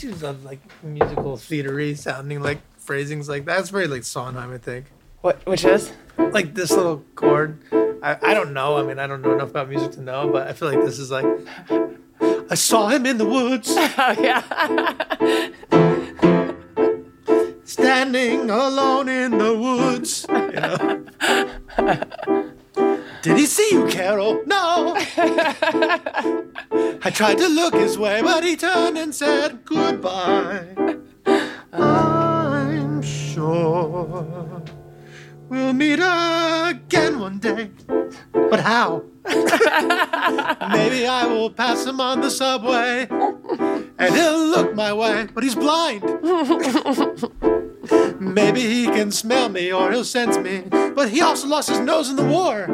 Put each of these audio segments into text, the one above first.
do love like musical theatery sounding like phrasings like that. That's very like Sondheim, I think. What? Which is? Like this little chord. I, I don't know. I mean, I don't know enough about music to know, but I feel like this is like I saw him in the woods. Oh yeah. standing alone in the woods. You know? Did he see you, Carol? No. I tried to look his way, but he turned and said goodbye. I'm sure we'll meet again one day. But how? Maybe I will pass him on the subway and he'll look my way, but he's blind. Maybe he can smell me or he'll sense me, but he also lost his nose in the war.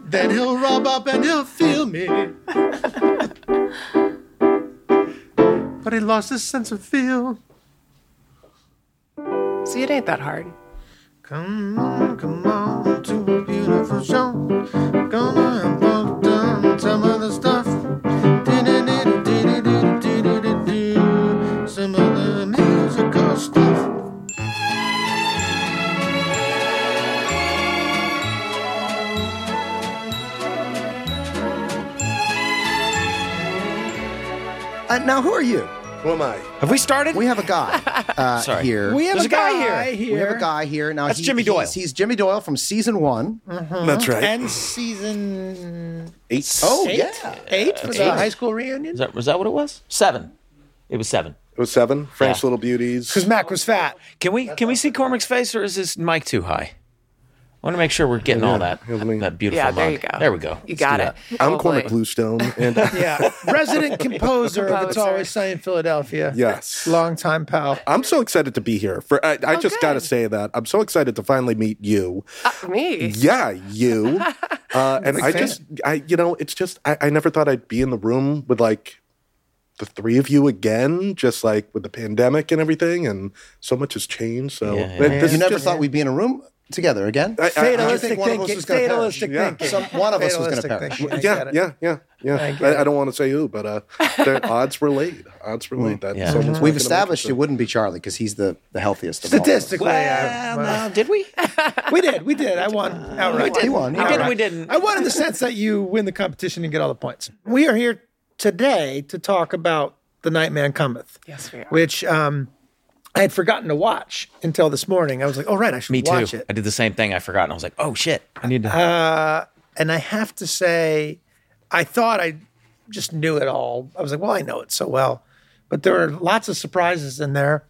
then he'll rub up and he'll feel me. but he lost his sense of feel. See, it ain't that hard. Come on, come on Who am I? Have we started? We have a guy uh, Sorry. here. We have There's a a guy guy, here. here. We have a guy here. Now That's he- Jimmy Doyle. He's, he's Jimmy Doyle from season one. That's right. And season Eight. Oh eight, yeah, eight for the high school reunion. Is that was that what it was? Seven. It was seven. It was seven. Frank's Yeah. Little Beauties. Because Mac was fat. Can we can we see Cormac's face or is this mic too high? I want to make sure we're getting all that Yeah, let me- that beautiful Yeah, there mug. you go. There we go. You Let's got it. that. I'm Totally. Cormac Bluestone, and Yeah, resident composer, of It's Always Sunny in Philadelphia. yes, long time pal. I'm so excited to be here. For I, I Oh, just got to say that I'm so excited to finally meet you. Uh, me. Yeah, you. Uh, and I just, I, you know, it's just, I, I never thought I'd be in the room with like the three of you again, just like with the pandemic and everything, and so much has changed. So Yeah, it- yeah. you never just- thought we'd be in a room together again. I- I- Did you Fatalistic think one of us thinking. was gonna perish? Fatalistic Yeah. Some- one of us was gonna perish. thinking. Yeah, yeah, yeah, yeah. I I, I, don't want to say who, but uh, the odds were laid. Odds were laid. That Yeah. someone's not We've established it, it wouldn't be Charlie because he's the, the healthiest of all. Statistically, Well, I, well, no, did we? we did. We did. I won outright. He won. He We won. did. We didn't. I won in the sense that you win the competition and get all the points. We are here today to talk about The Nightman Cometh. Yes, we are. Which um, I had forgotten to watch until this morning. I was like, oh, right, I should Me too. watch it. I did the same thing. I forgot, and I was like, "Oh shit, I need to." Uh, and I have to say, I thought I just knew it all. I was like, well, I know it so well. But there are lots of surprises in there.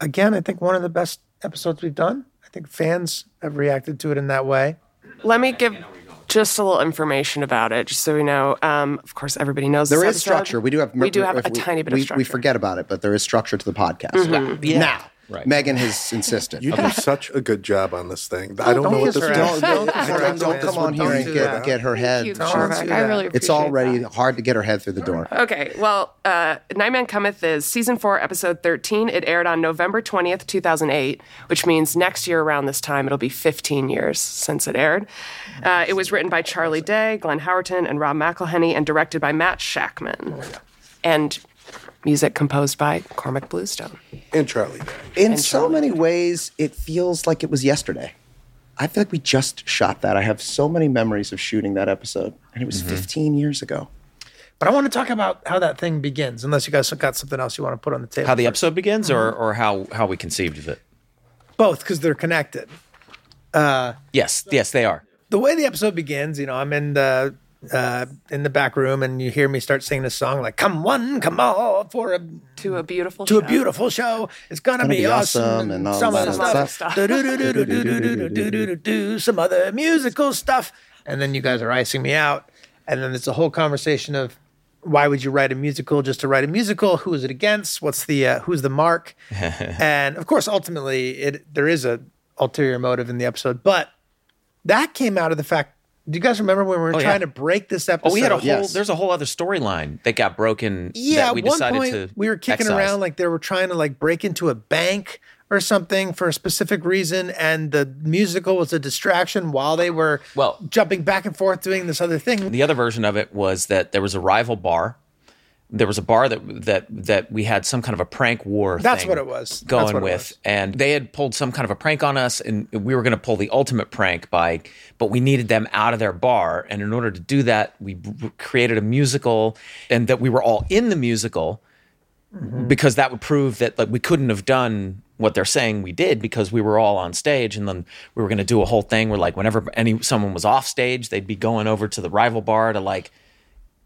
Again, I think one of the best episodes we've done. I think fans have reacted to it in that way. Let me give just a little information about it, just so we know. Um, of course, everybody knows There this is episode. structure. We do have. We do have if a tiny bit we, of structure. We forget about it, but there is structure to the podcast. Yeah. Now, Right. Megan has insisted. You do such a good job on this thing. I don't don't know what kiss this is. don't, Don't- don't, don't- don't come on here and get, that. get her head. Thank you, she's- Cormac. I really appreciate it's already that. hard to get her head through the door. Okay, well, uh, Nightman Cometh is season four, episode 13. It aired on November 20th, 2008, which means next year around this time, it'll be 15 years since it aired. Uh, it was written by Charlie Day, Glenn Howerton, and Rob McElhenney, and directed by Matt Shakman. And music composed by Cormac Bluestone. And Charlie. In so many ways, it feels like it was yesterday. I feel like we just shot that. I have so many memories of shooting that episode, and it was mm-hmm. 15 years ago. But I want to talk about how that thing begins, unless you guys got something else you want to put on the table. How the episode begins, or mm-hmm. or how how we conceived of it. Both, because they're connected. Uh, yes, yes, they are. the way the episode begins, you know, I'm in the uh, in the back room and you hear me start singing a song like "Come one, come all for a to a beautiful to show. a beautiful show. It's gonna, gonna be, be, awesome, and all some other stuff. some other musical stuff." And then you guys are icing me out, and then it's a whole conversation of why would you write a musical just to write a musical? Who is it against? What's the uh, who's the mark? and of course, ultimately, it there is a ulterior motive in the episode, but that came out of the fact do you guys remember when we were Oh, yeah. trying to break this episode? Oh, we had a whole. Yes. There's a whole other storyline that got broken. Yeah, that we at one decided point to. we were kicking excise. around like they were trying to like break into a bank or something for a specific reason, and the musical was a distraction while they were Well- jumping back and forth doing this other thing. The other version of it was that there was a rival bar there was a bar that that that we had some kind of a prank war. That's what it was. Going it with, was. and they had pulled some kind of a prank on us, and we were going to pull the ultimate prank by, but we needed them out of their bar, and in order to do that, we b- created a musical, and that we were all in the musical Mm-hmm. because that would prove that like we couldn't have done what they're saying we did because we were all on stage and then we were going to do a whole thing where like whenever any someone was off stage they'd be going over to the rival bar to like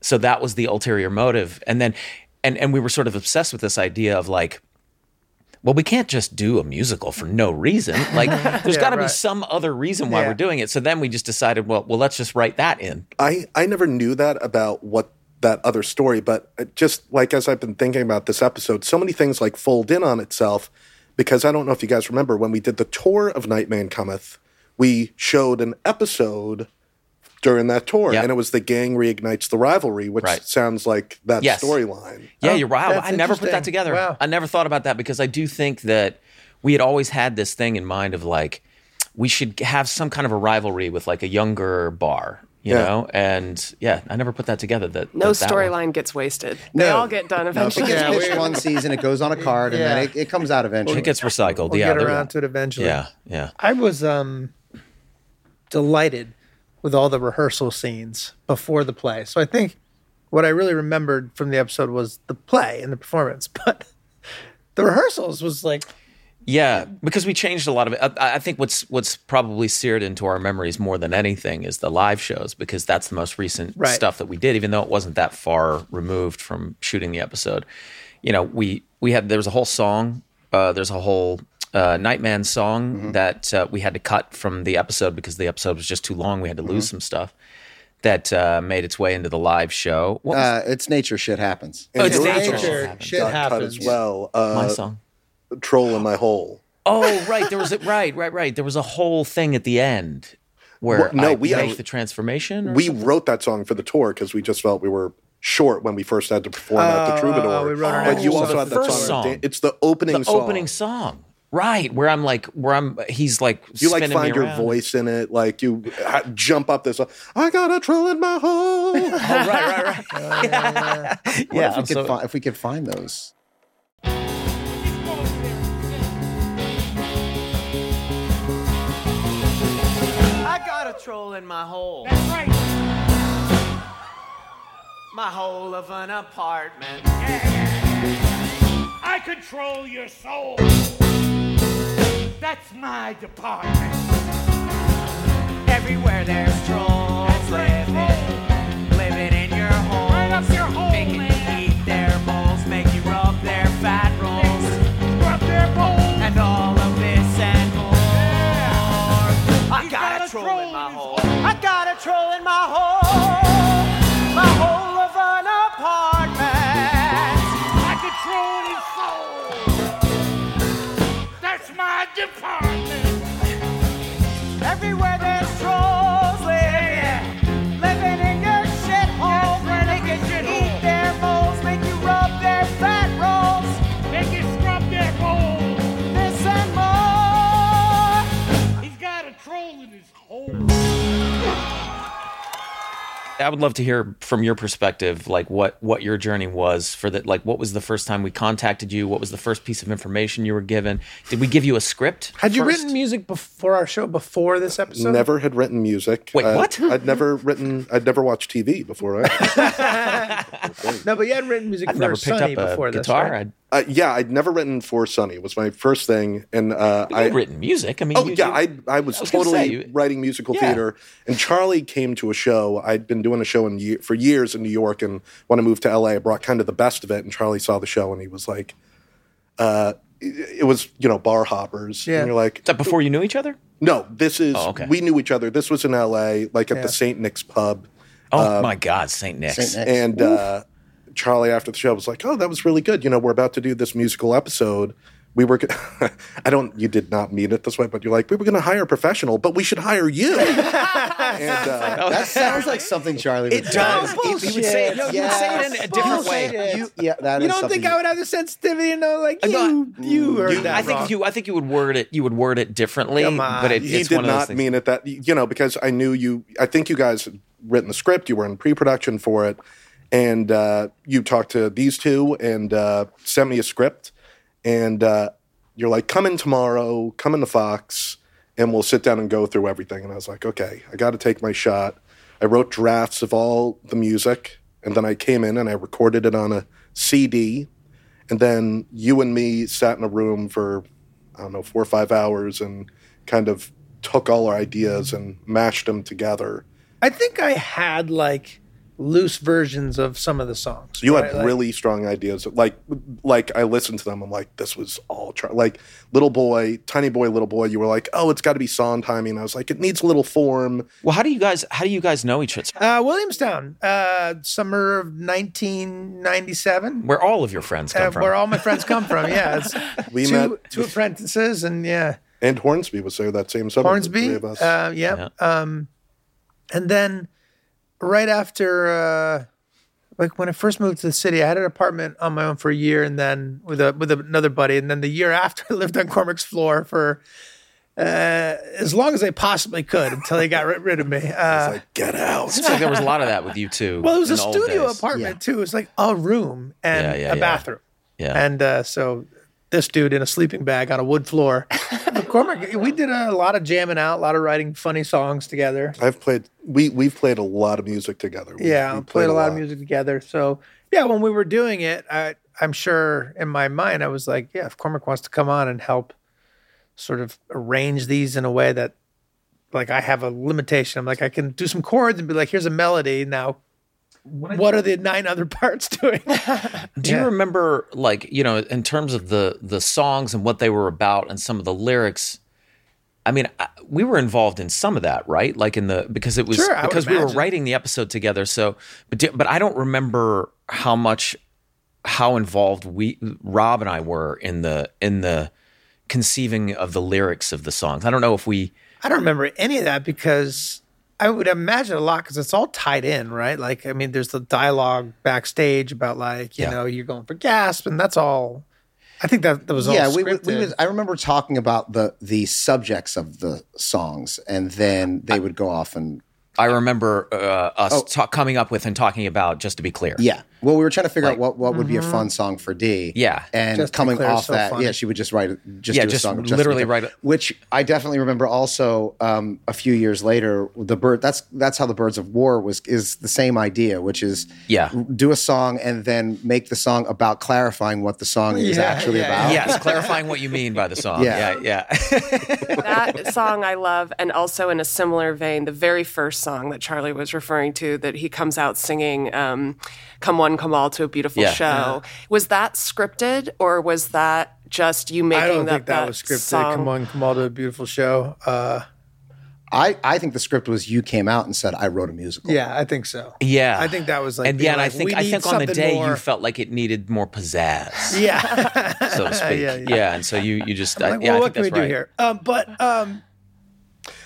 so that was the ulterior motive. And then and and we were sort of obsessed with this idea of like well we can't just do a musical for no reason. Like there's Yeah, got to be some other reason why Yeah. we're doing it. So then we just decided well well let's just write that in. I, I never knew that about what that other story, but uh, just like as I've been thinking about this episode, so many things like fold in on itself because I don't know if you guys remember when we did the tour of Nightman Cometh, we showed an episode during that tour, Yep. and it was the gang reignites the rivalry, which Right. sounds like that Yes. storyline. Yeah, Oh, you're right. I never put that together. Wow. I never thought about that because I do think that we had always had this thing in mind of like we should have some kind of a rivalry with like a younger bar, you Yeah. know? And yeah, I never put that together. That No that that one- storyline gets wasted. They No. all get done No, it eventually. gets Yeah, one season, it goes on a card, and then it, it comes out eventually. It gets recycled. We'll yeah, get around to it eventually. yeah, yeah. I was um delighted with all the rehearsal scenes before the play. So I think what I really remembered from the episode was the play and the performance, but the rehearsals was like Yeah, because we changed a lot of it. I, I think what's what's probably seared into our memories more than anything is the live shows because that's the most recent Right. stuff that we did, even though it wasn't that far removed from shooting the episode. You know, we we had there was a whole song, uh, there's a whole uh, Nightman song that uh, we had to cut from the episode because the episode was just too long. We had to lose some stuff that uh, made its way into the live show. What was uh, it's nature. Shit happens. And it's your nature. song Shit got cut happens. as well. Uh, my song? Troll in my hole. Oh, right. There was a right, right, right. There was a whole thing at the end where Well, no, I we make actually- the transformation. We something? wrote that song for the tour because we just felt we were short when we first had to perform at the Oh, Troubadour. oh, we wrote our but you also The had that song. song. It's the opening the song. opening song. Right, where I'm like, where I'm, he's like, You like spinning me find your around. voice in it, like you ha- jump up this. I got a troll in my hole. Oh, right, right, right. Uh, yeah, if we, could so- fi- if we could find those. I got a troll in my hole. That's right. My hole of an apartment. I control your soul. That's my department. Everywhere there's trolls That's right, living, living in your hole. Right up your hole, Making man. you eat their bowls, make you rub their fat rolls, Rub their bowl. and all of this and more. I got, got a a troll troll in my hole. hole. I got a troll in my hole. My hole of an apartment. I control his department. I would love to hear from your perspective, like what what your journey was for that. Like, what was the first time we contacted you? What was the first piece of information you were given? Did we give you a script? Had you written music before our show before this episode? never had written music. Wait, Uh, what? I'd never written. I'd never watched TV before. I, No, but you hadn't written music I've for never picked Sunny up a before this, guitar. right? I'd, uh, yeah, I'd never written for Sunny. It was my first thing, and uh, I I'd written music. I mean, Oh you- yeah, you- I I was, I was totally say, you- writing musical Yeah. theater. And Charlie came to a show. I'd been doing a show in for years in New York, and when I moved to LA, I brought kind of the best of it. And Charlie saw the show, and he was like, uh, it, it was you know bar hoppers. Yeah. And you're like, Is that before you knew each other? no, this is Oh, okay. we knew each other. This was in LA, like at Yeah. the Saint Nick's pub. Oh my God, Saint Nick's. Saint Nick's. And uh, Charlie, after the show, was like, "Oh, that was really good. You know, we're about to do this musical episode. We were. i don't. You did not mean it this way, but you're like, we were going to hire a professional, but we should hire you. and uh, That sounds like something Charlie would It say. does. He- he would say it. No, he would say it in a different way. You, yeah, that You is don't something think I would have the sensitivity to know, like, you, you heard that I think wrong. you, I think you would word it. You would word it differently. But it, he it's did one of those not mean it that you know because I knew you. I think you guys had written the script. You were in pre-production for it, and uh, you talked to these two and uh, sent me a script, and uh, you're like, "Come in tomorrow, come into Fox, and we'll sit down and go through everything." And I was like, "Okay, I got to take my shot." I wrote drafts of all the music, and then I came in and I recorded it on a CD, and then you and me sat in a room for I don't know four or five hours and kind of took all our ideas and mashed them together. I think I had like loose versions of some of the songs. You right? had Like- really strong ideas. Like, like I listened to them. I'm like, this was all try- like little boy, tiny boy, little boy. You were like, oh, it's got to be song timing. I was like, it needs a little form. Well, how do you guys how do you guys know each other? Uh, Williamstown, uh, summer of 1997. Where all of your friends come Uh, from? where all my friends come from. Yeah, it's We two, met- two apprentices, and yeah, And Hornsby was there that same summer. the three Hornsby. of us. Uh, yeah. Um, and then right after, uh, like when I first moved to the city, I had an apartment on my own for a year, and then with a with another buddy, and then the year after, I lived on Cormac's floor for uh, as long as I possibly could until he got rid, rid of me. Uh, It's like, get out. Seems like there was a lot of that with you too. well, it was a studio days. apartment too. It was like a room and Yeah, yeah, a yeah. bathroom. Yeah. And uh, so this dude in a sleeping bag on a wood floor. McCormick, we did a lot of jamming out, a lot of writing funny songs together. I've played. We we've played a lot of music together. We- Yeah, we played, a lot, of music together. So yeah, when we were doing it, I, I'm sure in my mind I was like, yeah, if Cormac wants to come on and help sort of arrange these in a way that like I have a limitation. I'm like, I can do some chords and be like, here's a melody. Now what are the nine other parts doing? Do you remember, like, you know, in terms of the the songs and what they were about and some of the lyrics? I mean, I- we were involved in some of that, right? Like in the because it was Sure, because we were writing the episode together. So, but do- but I don't remember how much how involved we Rob and I were in the in the conceiving of the lyrics of the songs. I don't know if we I don't remember any of that because I would imagine a lot because it's all tied in, right? Like, I mean, there's the dialogue backstage about like, you Yeah. know, you're going for gasp, and that's all. I think that that was all yeah, we, would- we scripted. I remember talking about the the subjects of the songs, and then they would go off and I remember uh, us ta- coming up with and talking about just to be clear. Oh. yeah. Well, we were trying to figure Like- out what, what would be a fun song for D. Yeah. and Just coming clear, off so that, funny. yeah, she would just write just Yeah, do a just song of just literally to be clear. write it. Which I definitely remember. Also, um, a few years later, the bird. That's that's how the Birds of War was is the same idea, which is Yeah. do a song and then make the song about clarifying what the song is actually yeah, about. Yes, clarifying what you mean by the song. Yeah. Yeah, yeah. that song I love, and also in a similar vein, the very first song that Charlie was referring to, that he comes out singing um, "Come One, Come All" to a beautiful Yeah. show. Was that scripted, or was that just you making that? I don't that, think that, that was scripted. song? Come on, come all to a beautiful show. Uh, I I think the script was you came out and said I wrote a musical. yeah, I think so. Yeah, I think that was like and being yeah, and I think I think on the day more. you felt like it needed more pizzazz, yeah. so to speak. Yeah, yeah, yeah. and so you you just I, like, yeah, well, I what think can we that's do here? Um, but um,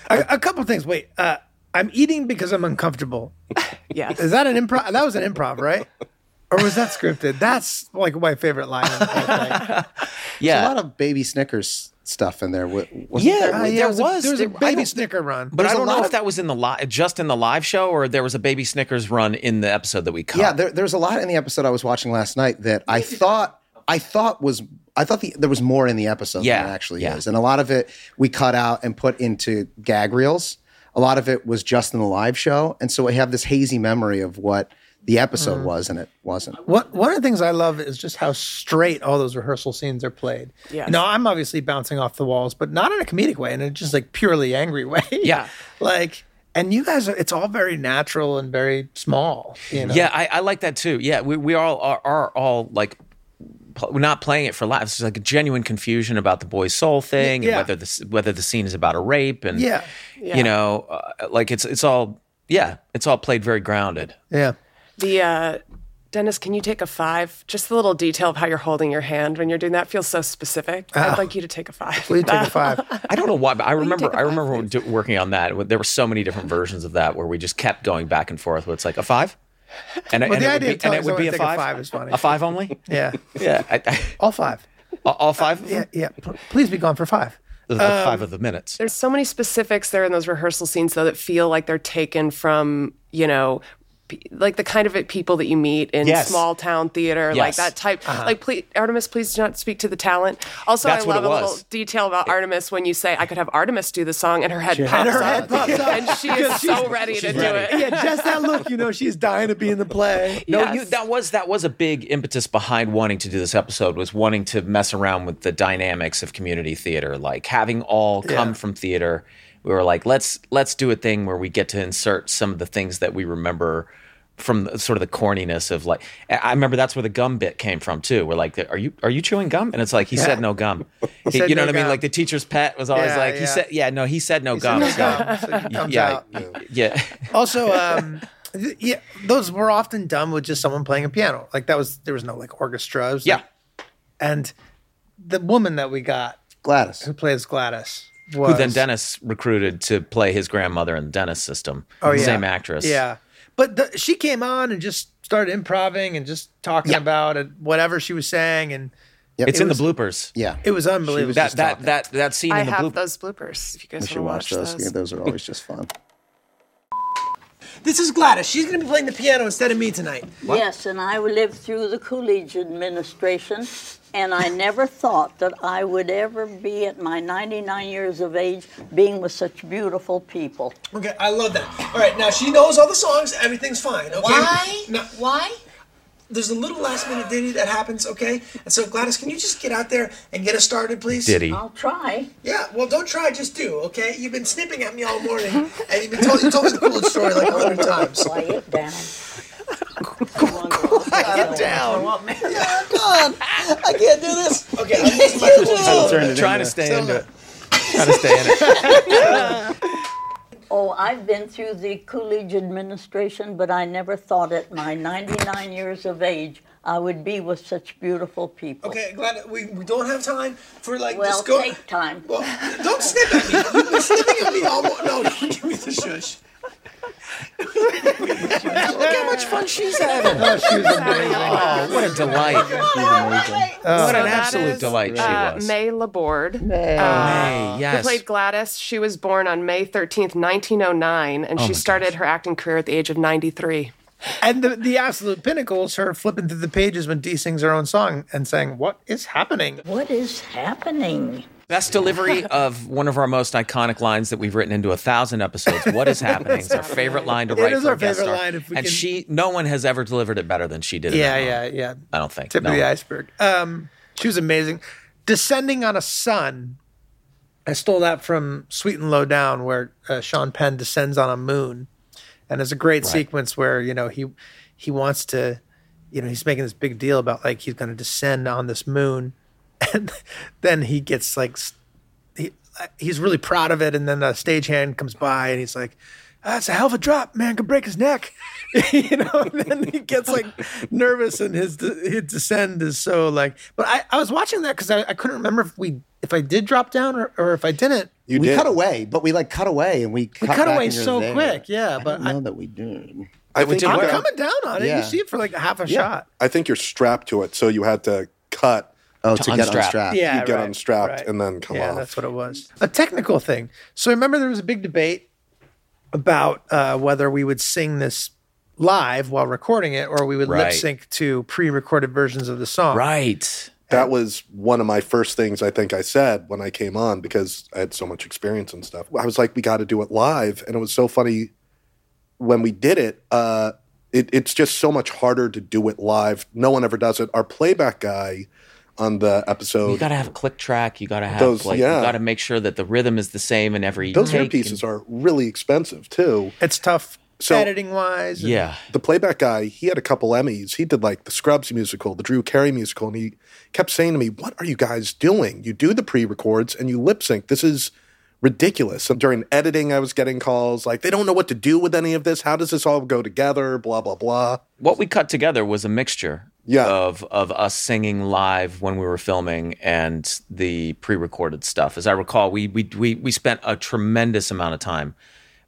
a, a couple things. Wait, uh, I'm eating because I'm uncomfortable. Yes. Is that an improv? That was an improv, right? Or was that scripted? That's like my favorite line. Of the whole thing. There's Yeah, a lot of baby Snickers stuff in there. Wasn't Yeah, there? Uh, yeah, there was, was- a, there was a there- I baby don't- Snicker run, but I don't know lot if that was in the li- just in the live show or there was a baby Snickers run in the episode that we cut. Yeah, there, there's a lot in the episode I was watching last night that I thought I thought was I thought the, there was more in the episode Yeah, than there actually yeah. is, and a lot of it we cut out and put into gag reels. A lot of it was just in the live show, and so I have this hazy memory of what the episode mm. was, and it wasn't. What one of the things I love is just how straight all those rehearsal scenes are played. Yes. You know, I'm obviously bouncing off the walls, but not in a comedic way, in a just like purely angry way. Yeah. like, and you guys are. It's all very natural and very small. You know. Yeah, I, I like that too. Yeah, we, we all are, are all like pl- we're not playing it for laughs. It's like a genuine confusion about the boy's soul thing Yeah. and whether this whether the scene is about a rape and Yeah. you know, uh, like it's it's all yeah, it's all played very grounded. Yeah. The uh, Dennis, can you take a five? Just the little detail of how you're holding your hand when you're doing that feels so specific. I'd like you to take a five. Will you take a five? I don't know why, but I remember take a I five, remember working on that. There were so many different versions of that where we just kept going back and forth. Where it's like a five, and, and the it would idea be, and it would be a someone to take a five. five is funny. A five only. Yeah. Yeah, I, I, All five. all- all five. of Yeah. Yeah. Please be gone for five. The um, five of the minutes. There's so many specifics there in those rehearsal scenes, though, that feel like they're taken from, you know, pe- like the kind of people that you meet in Yes. small town theater, like that type. Uh-huh. Like, please, Artemis, please do not speak to the talent. Also, That's I love it a little detail about Artemis when you say I could have Artemis do the song and her head pops And her up, head pops up. and she is so ready to do it. yeah, just that look, you know, she's dying to be in the play. No, Yes. you, that was that was a big impetus behind wanting to do this episode was wanting to mess around with the dynamics of community theater, like having all come Yeah. from theater. We were like, let's let's do a thing where we get to insert some of the things that we remember from the, sort of the corniness of like. I I remember that's where the gum bit came from too. We're like, are you are you chewing gum? And it's like he said no gum. He- said you know no what I mean? Like the teacher's pet was always Yeah, like he said, yeah, no, he said no gum. no so- gum, so yeah, out. yeah. Also, um, yeah, those were often done with just someone playing a piano. Like that was there was no like orchestra. It was, Yeah. like- and the woman that we got Gladys. who plays Gladys was who then Dennis recruited to play his grandmother in the Dennis system. Oh, yeah. Same actress. Yeah, but the, she came on and just started improving and just talking about it, whatever she was saying, and It's It in was- the bloopers. Yeah. it was unbelievable. That just that that that scene I in the have bloopers. those bloopers. If you guys should want to watch watch those. those. Yeah, those are always just fun. this is Gladys. She's going to be playing the piano instead of me tonight. Yes, and I lived through the Coolidge administration, and I never thought that I would ever be at my 99 years of age being with such beautiful people. Okay, I love that. All right, now she knows all the songs. Everything's fine. Okay. Why? No, Why? there's a little last minute ditty that happens. Okay, and so Gladys, can you just get out there and get us started, please? Diddy. I'll try. Yeah. Well, don't try. Just do. Okay. You've been snipping at me all morning, and you've been told, you told me the coolest story like a hundred times. Quiet down. Get down. Yeah, God, I can't do this. Okay, I'm using my Coolidge. Trying to stay into it. Trying to stay in it. Oh, I've been through the Coolidge administration, but I never thought at my 99 years of age I would be with such beautiful people. Okay, glad we, we don't have time for like Well, just go. take time. Well, don't snip at me. You've been snipping at me all morning. No, don't give me the shush. Look how much fun she's having. Oh, she was amazing. Oh, what a delight. what an So that absolute is, delight she uh, was. Mae Laborde. Mae, Who yes. played Gladys. She was born on May 13th, 1909, and she started her acting career at the age of 93. And the, the absolute pinnacle is her flipping through the pages when Dee sings her own song and saying, What is happening? What is happening? Best delivery of one of our most iconic lines that we've written into a thousand episodes. What is happening? It's our favorite line to write is for our a guest favorite star. line if we and can- she, no one has ever delivered it better than she did. in Yeah, yeah, moment. yeah. I don't think. Tip no. of the iceberg. Um, she was amazing. Descending on a Sun. I stole that from Sweet and Lowdown, where uh, Sean Penn descends on a moon, and there's a great sequence where you know he he wants to, you know, he's making this big deal about like he's going to descend on this moon, and then he gets like he he's really proud of it, and then the stagehand comes by and he's like. Ah, That's a hell of a drop. Man could break his neck, you know. And then he gets like nervous, and his his descend is so like. But I, I was watching that because I, I couldn't remember if we if I did drop down or, or if I didn't. You we did. cut away, but we like cut away and we cut, cut back away so there. quick, yeah, I but didn't I- know that we did. I think I'm well. coming down on it. Yeah. You see it for like a half a Yeah. shot. I think you're strapped to it, so you had to cut. Oh, To to, get unstrap. unstrapped. Yeah, You get right, unstrapped right. and then come yeah, off. that's what it was. A technical thing. So remember, there was a big debate about uh, whether we would sing this live while recording it, or we would Right. lip sync to pre-recorded versions of the song. Right. That was one of my first things I think I said when I came on because I had so much experience and stuff. I was like, we got to do it live. And it was so funny when we did it. Uh, it it's just so much harder to do it live. No one ever does it. Our playback guy on the episode, You got to have a click track. You got to have Those- like yeah. you got to make sure that the rhythm is the same in every those take. earpieces and- are really expensive too. It's tough So- editing wise. Yeah. the playback guy, he had a couple Emmys. He did like the Scrubs musical, the Drew Carey musical, and he kept saying to me, What are you guys doing? You do the pre records and you lip sync. This is ridiculous. And during editing, I was getting calls like, They don't know what to do with any of this. How does this all go together? Blah, blah, blah. what we cut together was a mixture Yeah. of of us singing live when we were filming and the pre-recorded stuff. As I recall, we we we, we spent a tremendous amount of time.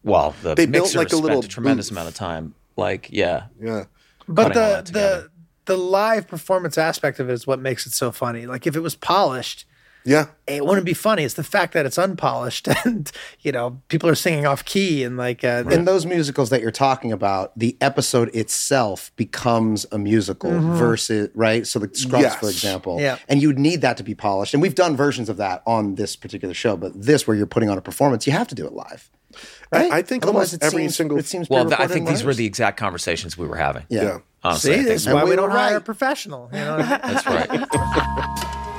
Well, the They built like a spent little a tremendous booth. amount of time. Like, yeah, Yeah. but the the the live performance aspect of it is what makes it so funny. Like if it was polished, Yeah. it wouldn't be funny. It's the fact that it's unpolished and you know people are singing off key and like uh, In those musicals that you're talking about, the episode itself becomes a musical versus right. So the Scrubs, Yes. for example, Yeah. and you'd need that to be polished. And we've done versions of that on this particular show, but this where you're putting on a performance, you have to do it live. Right? I think Otherwise almost every seems- single- it seems Well, I think and these were the exact conversations we were having. yeah. Yeah. Honestly, I see think this is why we we were don't hire a professional. You know, what I mean? That's right.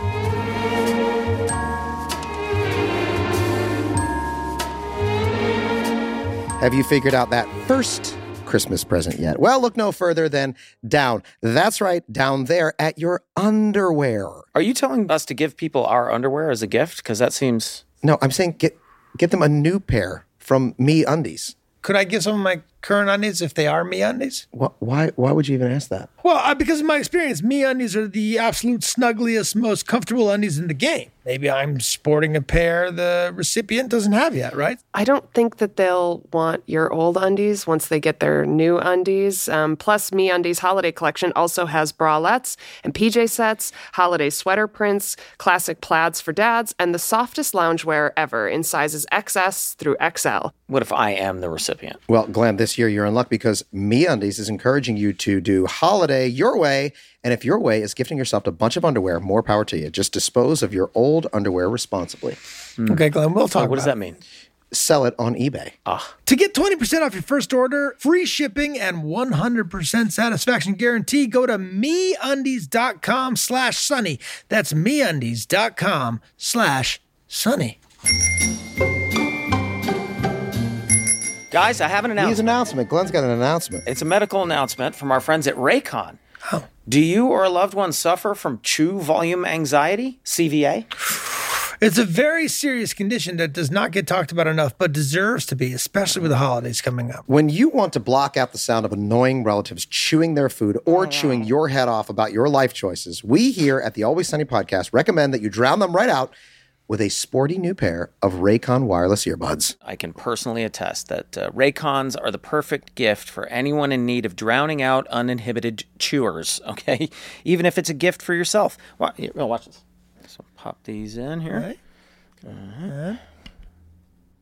Have you figured out that first Christmas present yet? Well, look no further than down. That's right, down there at your underwear. Are you telling us to give people our underwear as a gift? Because that seems. No, I'm saying get get them a new pair from MeUndies. Could I give some of my current undies if they are me undies? Wh- Why? Why would you even ask that? Well, uh, because of my experience, me undies are the absolute snuggliest, most comfortable undies in the game. Maybe I'm sporting a pair the recipient doesn't have yet, right? I don't think that they'll want your old undies once they get their new undies. Um, plus, MeUndies holiday collection also has bralettes and PJ sets, holiday sweater prints, classic plaids for dads, and the softest loungewear ever in sizes XS through XL. What if I am the recipient? Well, Glenn, this year you're in luck because MeUndies is encouraging you to do holiday your way. And if your way is gifting yourself a bunch of underwear, more power to you. Just dispose of your old underwear responsibly. Hmm. Okay, Glenn, we'll talk What does that mean? Sell it on eBay. Ah. To get 20% off your first order, free shipping, and 100% satisfaction guarantee, go to meundies.com slash sunny. That's meundies.com slash sunny. Guys, I have an His announcement. announcement. Glenn's got an announcement. It's a medical announcement from our friends at Raycon. Do you or a loved one suffer from chew volume anxiety, CVA? It's a very serious condition that does not get talked about enough, but deserves to be, especially with the holidays coming up. When you want to block out the sound of annoying relatives chewing their food or chewing your head off about your life choices, we here at the Always Sunny podcast recommend that you drown them right out with a sporty new pair of Raycon wireless earbuds. I can personally attest that uh, Raycons are the perfect gift for anyone in need of drowning out uninhibited chewers, okay? Even if it's a gift for yourself. Wa- here, oh, watch this. So pop these in here. Uh-huh.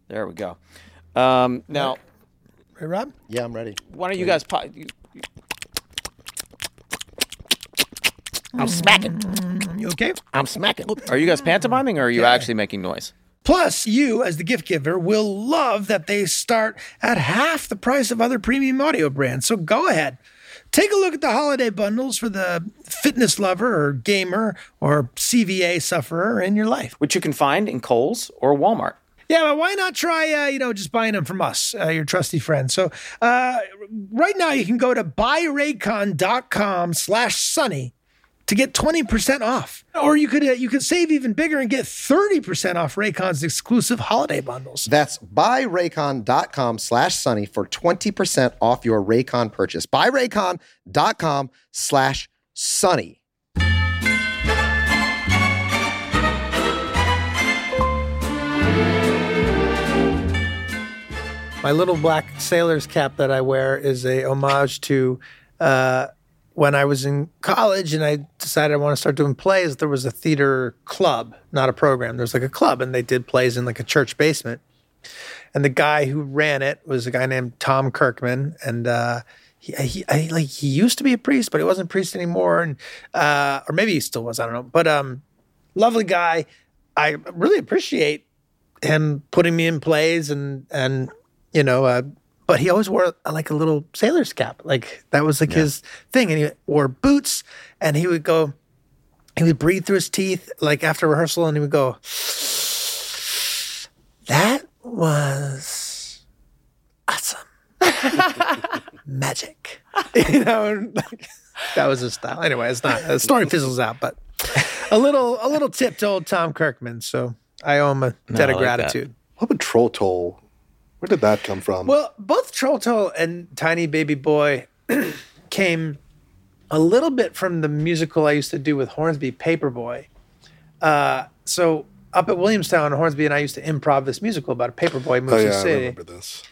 There we go. Um, now, Right, Rob? Yeah, I'm ready. why don't you guys pop? you- I'm smacking. You okay? I'm smacking. Are you guys pantomiming or are you actually making noise? Plus, you, as the gift giver, will love that they start at half the price of other premium audio brands. So go ahead. Take a look at the holiday bundles for the fitness lover or gamer or CVA sufferer in your life. Which you can find in Kohl's or Walmart. Yeah, but why not try, uh, you know, just buying them from us, uh, your trusty friends? So uh, right now you can go to buyraycon.com slash sunny to get 20% off. Or you could uh, you could save even bigger and get 30% off Raycon's exclusive holiday bundles. That's buyraycon.com slash sunny for 20% off your Raycon purchase. Buyraycon.com slash sunny. My little black sailor's cap that I wear is a homage to uh, when I was in college and I decided I want to start doing plays. There was a theater club, not a program. There was like a club, and they did plays in like a church basement. And the guy who ran it was a guy named Tom Kirkman, and uh, he, he I, like he used to be a priest, but he wasn't a priest anymore, and uh, or maybe he still was. I don't know. But um, lovely guy. I really appreciate him putting me in plays and and you know uh, but he always wore uh, like a little sailor's cap. Like that was like his thing and he wore boots and he would go he would breathe through his teeth like after rehearsal and he would go that was awesome. Magic. You know like, that was his style. Anyway it's not the story fizzles out but a little a little tip to old tom kirkman so i owe him a debt I of like that. gratitude. What about Troll Toll? Where did that come from? Well, both Troll Toll and Tiny Baby Boy came a little bit from the musical I used to do with Hornsby Paperboy. Uh, so up at Williamstown, Hornsby and I used to improv this musical about a paperboy moves oh to yeah, I city. remember this.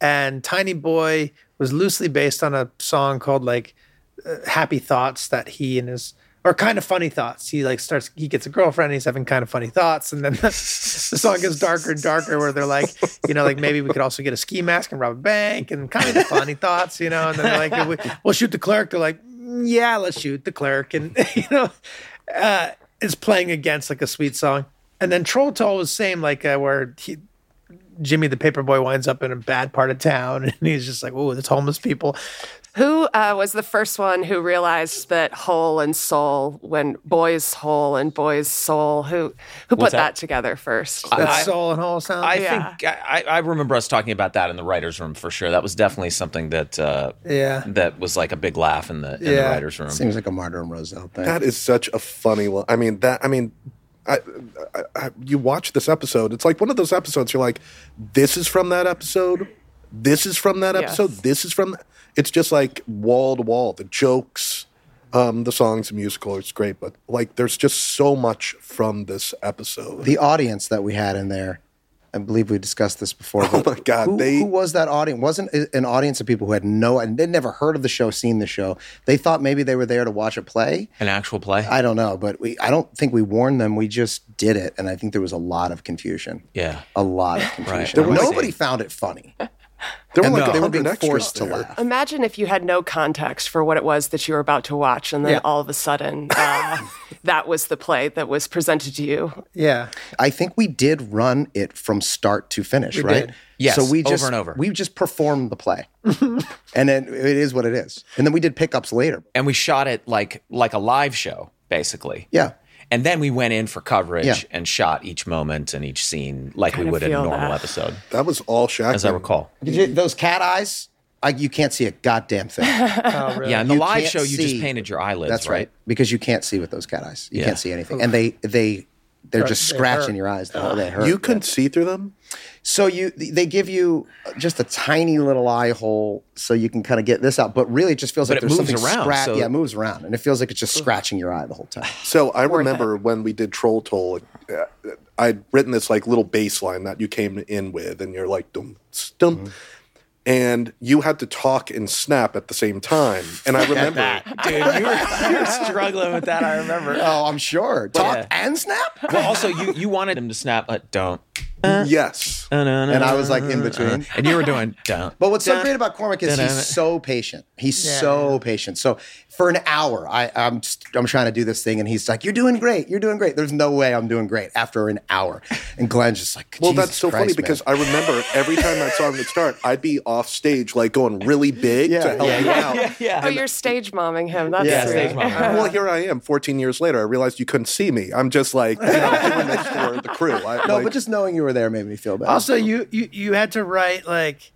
And Tiny Boy was loosely based on a song called like uh, Happy Thoughts that he and his or kind of funny thoughts. He like starts, he gets a girlfriend, he's having kind of funny thoughts, and then the, the song gets darker and darker. Where they're like, you know, like maybe we could also get a ski mask and rob a bank, and kind of funny thoughts, you know. And then they're like, we, we'll shoot the clerk. They're like, "Mm, yeah, let's shoot the clerk, and you know, uh, it's playing against like a sweet song. And then Troll Toll was same, like uh, where he, Jimmy the Paperboy winds up in a bad part of town, and he's just like, "Oh, it's homeless people." Who uh, was the first one who realized that whole and soul, when boys whole and boys soul, who who put What's that? that? together first? That I- soul and whole sound. I Yeah. think I, I remember us talking about that in the writers' room for sure. That was definitely something that uh, Yeah. that was like a big laugh in the in the writers' room. Seems like a Marder and Rosell thing. That is such a funny one. I mean that. I mean, I, I, I, you watch this episode. It's like one of those episodes. You're like, this is from that episode. This is from that Yes. episode. This is from. It's just like wall to wall. The jokes, um, the songs, the musical. It's great, but like, there's just so much from this episode. the audience that we had in there. I believe we discussed this before. Oh my God, Who, they- who was that audience? Wasn't it an audience of people who had no and they'd never heard of the show, seen the show. They thought maybe they were there to watch a play. An actual play. I don't know, but we I don't think we warned them. We just did it, and I think there was a lot of confusion. yeah. A lot of confusion. There was- Nobody found it funny. There were And like they were 100 being extras forced to laugh. Imagine if you had no context for what it was that you were about to watch, and then Yeah. all of a sudden, uh, that was the play that was presented to you. yeah, I think we did run it from start to finish, right? did. Yes, So we just, over just and over. we just performed the play, and then it is what it is. And then we did pickups later. and we shot it like like a live show, basically. Yeah. And then we went in for coverage Yeah. and shot each moment and each scene like we Kinda would in a normal that. episode, That was all Shaq. as I recall. Did you- those cat eyes, I, you can't see a goddamn thing. oh, really? Yeah, in the You live can't show, you just painted your eyelids, That's right. Because you can't see with those cat eyes. You Yeah. can't see anything, and they they they're just They scratching hurt. your eyes. The whole they hurt. You couldn't see through them. So you they give you just a tiny little eye hole so you can kind of get this out, but really it just feels But like there's moves something around, scratch. so- yeah, it moves around, and it feels like it's just scratching your eye the whole time. So I remember when we did Troll Toll, uh, I'd written this like little bass line that you came in with, and you're like dum dum, Mm-hmm. and you had to talk and snap at the same time. And I remember, Dude, you were, you were struggling with that. I remember. Oh, I'm sure. Talk Yeah. and snap. Well, also you you wanted him to snap, but don't. Yes, And I was like in between. and you were doing don't. But what's so great about Cormac is Da-da. he's so patient. He's so patient. So for an hour, I, I'm just, I'm trying to do this thing, and he's like, "You're doing great. You're doing great." There's no way I'm doing great after an hour. And Glenn's just like, well, "Jesus that's so Christ, funny man." because I remember every time that song would start, I'd be off stage like going really big Yeah, to help yeah, you out. yeah. Oh, you're stage momming him. That's Yeah, stage mom. Well, here I am, 14 years later. I realized you couldn't see me. I'm just like you know, doing this for the crew. I, no, like, but just knowing you were there made me feel bad. Also, you you you had to write like,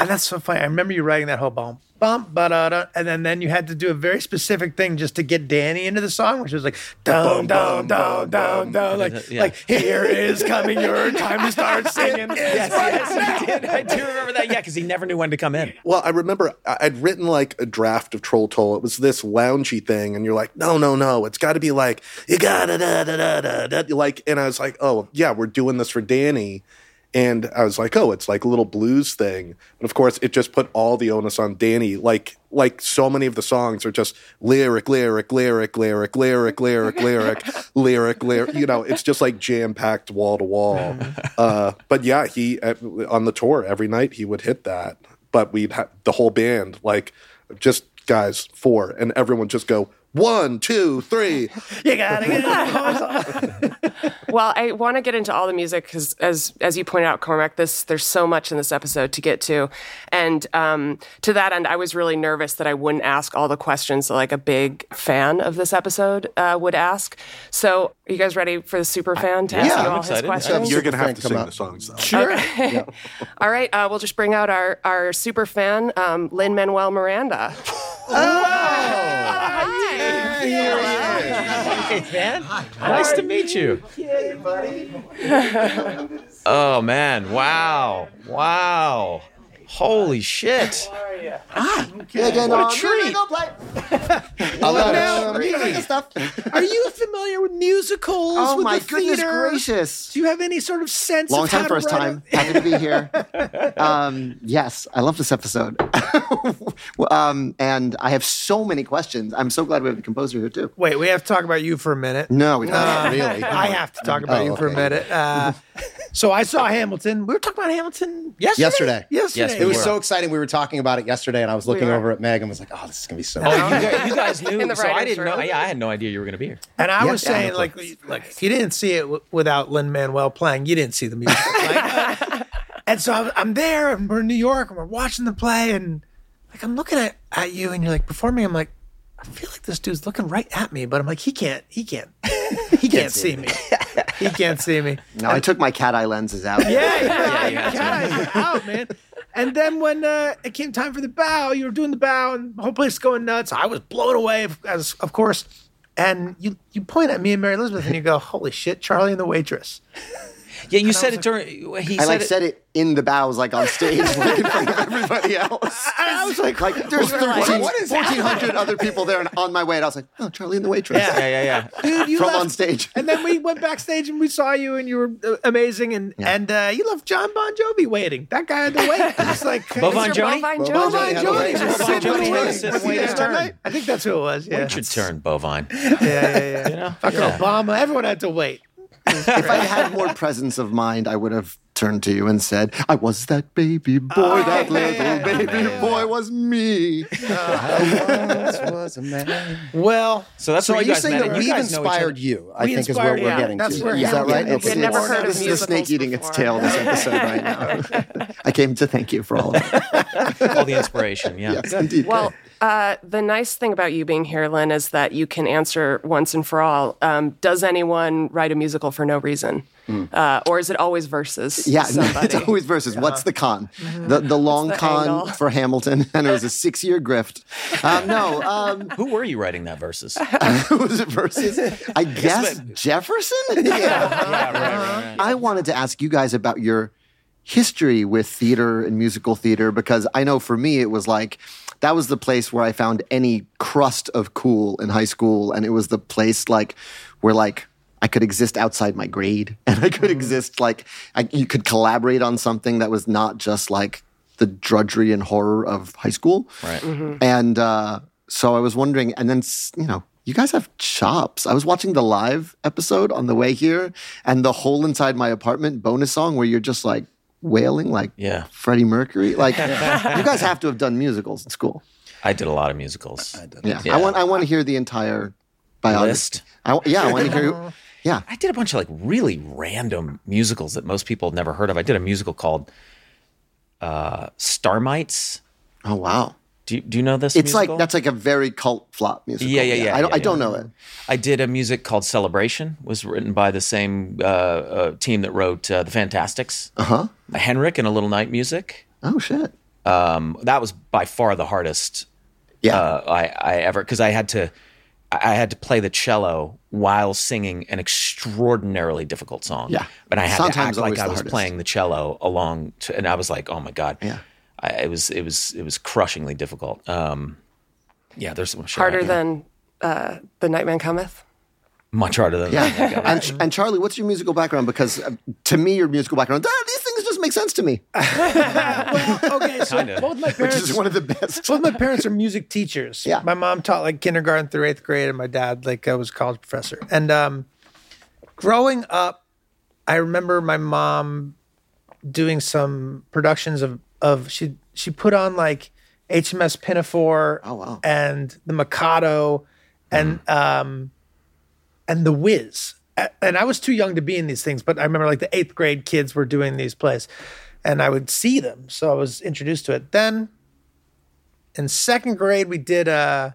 ah, that's so funny. I remember you writing that whole bomb, bump, ba da da, and then then you had to do a very specific thing just to get Danny into the song, which was like down down down down down, like Yeah. like here is coming your time to start singing. Yes, yes, I did. I do remember that. Yeah, because he never knew when to come in. Well, I remember I- I'd written like a draft of Troll Toll. It was this loungy thing, and you're like, no, no, no, it's got to be like you gotta da da da da da. da," Like, and I was like, oh yeah, we're doing this for Danny, and I was like, oh, it's like a little blues thing. But of course, it just put all the onus on Danny. Like, like so many of the songs are just lyric, lyric, lyric, lyric, lyric, lyric, lyric, lyric, lyric. You know, it's just like jam packed wall to wall. Uh, but yeah, he uh, on the tour every night he would hit that. But we'd have the whole band like just guys four, and everyone just go one, two, three. You gotta get it. Well, I want to get into all the music because, as as you pointed out, Cormac, this there's so much in this episode to get to, and um, to that end, I was really nervous that I wouldn't ask all the questions that like a big fan of this episode uh, would ask. So, are you guys ready for the super fan to ask Yeah, you all his questions? You're gonna have to sing out. the songs though. sure. All right, uh, we'll just bring out our our super fan, um, Lin Manuel Miranda. Hey, man. Nice to meet you. Hey, buddy. oh, man. Wow. Wow. Holy shit! Again, What a on treat. Musical Play. Well, love now, it. me- stuff. Are you familiar with musicals? Oh with my the goodness theater? gracious. Do you have any sort of sense? Long of time, how to first write time. Happy to be here. Um, yes, I love this episode. um, and I have so many questions. I'm so glad we have the composer here too. Wait, we have to talk about you for a minute. No, we don't. Uh, really? I have to talk about Oh, you for a minute. Uh, so I saw Hamilton. We were talking about Hamilton yesterday. Yesterday. Yesterday. Yes, It was were. so exciting. We were talking about it yesterday, and I was looking were. over at Meg and was like, "Oh, this is gonna be so." Oh, good. you guys, you guys knew. In the so I writers' didn't know. room. Yeah, I had no idea you were going to be here. And I Yeah, was yeah, saying, no like, like if you didn't see it w- without Lin Manuel playing, you didn't see the music. Like, and so I'm, I'm there, and we're in New York, and we're watching the play, and like I'm looking at, at you, and you're like performing. I'm like, I feel like this dude's looking right at me, but I'm like, he can't, he can't, he can't see me. he can't see me. No, I took my cat eye lenses out. Yeah, yeah, you had to. yeah, out, man. And then when uh, it came time for the bow, you were doing the bow, and the whole place is going nuts. I was blown away, as of course. And you you point at me and Mary Elizabeth, and you go, "Holy shit, Charlie and the waitress." Yeah, you said it during. He I said like it, said it in the bows, like on stage, like in front of everybody else. I was like, Like there's 13, 1,400 other people there, and on my way, and I was like, "Oh, Charlie and the waitress." Yeah. Yeah, yeah, yeah. dude, you From left. on stage. And then we went backstage and we saw you, and you were uh, amazing. And and uh, you left John Bon Jovi waiting. That guy had to wait. It's like Bo Von Mr. Bo Bon Jovi. Jovi. Yeah, was Bo sitting Jovi waiting. was sitting Was he waiting there his that turn. night? I think that's who it was. Yeah, Richard Turn, Bovine. yeah, yeah, yeah. You know? Fucking Yeah. Obama. Everyone had to wait. If I had more presence of mind, I would have turned to you and said, "I was that baby boy. that oh, little baby boy was me." was a man. Well, So that's So where are you you guys saying that we've guys know each other. inspired you? I We think is where what we're getting that's to. where is that right? Hamilton- Okay. We'd never heard this is the snake musicals eating its tail. This episode right now. I came to thank you for all of it. all the inspiration. Yeah. Yes, indeed. Well, uh, the nice thing about you being here, Lynn, is that you can answer once and for all. Um, does anyone write a musical for no reason, uh, or is it always versus Yeah, somebody? it's always versus. What's the con? The the long the con angle? for Hamilton, and it was a six year grift. Um, no, um, Who were you writing that versus? who was it versus? I guess Jefferson. Yeah. yeah, right, right, right. I wanted to ask you guys about your history with theater and musical theater because I know for me it was like that was the place where I found any crust of cool in high school, and it was the place like where like I could exist outside my grade, and I could exist like I, you could collaborate on something that was not just like the drudgery and horror of high school, Right. and uh, so I was wondering, and then you know, you guys have chops. I was watching the live episode on the way here, and the hole inside my apartment bonus song where you're just like wailing like Yeah. Freddie Mercury. Like you guys have to have done musicals in school. I did a lot of musicals. Yeah, Yeah. I want I want to hear the entire biography. List? I, yeah, I want to hear. Yeah, I did a bunch of like really random musicals that most people have never heard of. I did a musical called uh, Starmites. oh wow. Do you, do you know this? It's musical? like that's like a very cult flop musical. Yeah, yeah, yeah, I don't, yeah, I don't yeah. know it. I did a music called Celebration. Was written by the same uh, uh, team that wrote uh, the Fantastics. Uh huh. Henrik and a Little Night Music. Oh shit. Um, that was by far the hardest Yeah. uh, I, I ever because I had to I had to play the cello while singing an extraordinarily difficult song. Yeah. but I had Sondheim's to act like I was hardest. playing the cello along, to, and I was like, oh my god, Yeah. I, it was it was it was crushingly difficult. Um, yeah, there's some Harder than uh, the Nightman Cometh. much harder than Yeah. that. and, and Charlie, what's your musical background? Because uh, to me, your musical background, ah, these things just make sense to me, well, okay, so Kinda. both my which parents, is one of the best. both my parents are music teachers. Yeah. my mom taught like kindergarten through eighth grade, and my dad like uh, was a college professor. And um, growing up, I remember my mom doing some productions of of she she put on like HMS Pinafore. Oh, wow. And the Mikado, and um, and the Wiz. And I was too young to be in these things, but I remember like the eighth grade kids were doing these plays, and I would see them. So I was introduced to it. Then in second grade, we did uh,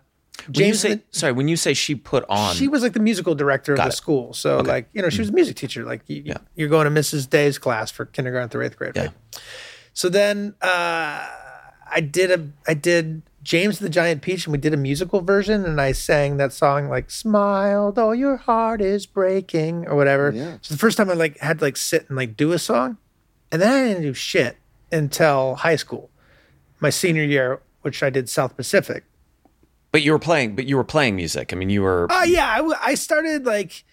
When you James. say sorry, when you say she put on, she was like the musical director of the it. school. So like you know she was a music teacher. Like you, Yeah. you're going to Mrs. Day's class for kindergarten through eighth grade. Yeah. Right? So then uh, I did a I did James the Giant Peach and we did a musical version and I sang that song like "Smile though your heart is breaking" or whatever. Yeah. So the first time I like had to like sit and like do a song, and then I didn't do shit until high school. my senior year, which I did South Pacific. But you were playing. But you were playing music. I mean, you were. Oh yeah, I, w- I started like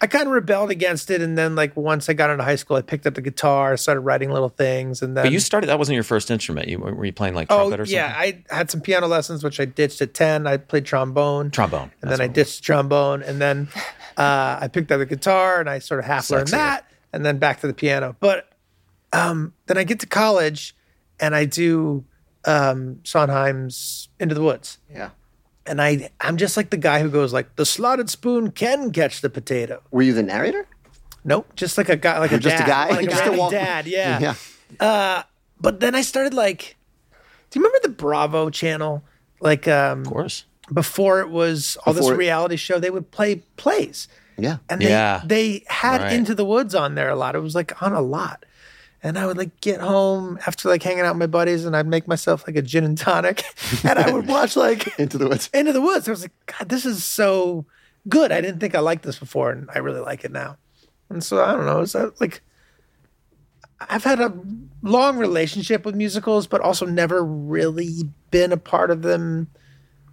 I kind of rebelled against it, and then like once I got into high school, I picked up the guitar, started writing little things, and then But you started. That wasn't your first instrument. You were you playing like oh trumpet or something? yeah, I had some piano lessons, which I ditched at ten. I played trombone, Trombone. and That's then I what- ditched trombone, and then uh, I picked up the guitar, and I sort of half learned that, and then back to the piano. But um, then I get to college, and I do um, Sondheim's Into the Woods. Yeah. And I, I'm just like the guy who goes like, the slotted spoon can catch the potato. Were you the narrator? Nope, just like a guy, like You're a just a guy? like Just a a walk- dad. Yeah. Yeah. But then I started like, do you remember the Bravo channel? Like, um, Of course. before it was all Before this it- reality show, they would play plays, Yeah. and they Yeah. they had Right. Into the Woods on there a lot. It was like on a lot. And I would like get home after like hanging out with my buddies, and I'd make myself like a gin and tonic, and I would watch like Into the woods. Into the Woods. I was like, God, this is so good. I didn't think I liked this before, and I really like it now. And so I don't know. Is that uh, like I've had a long relationship with musicals, but also never really been a part of them.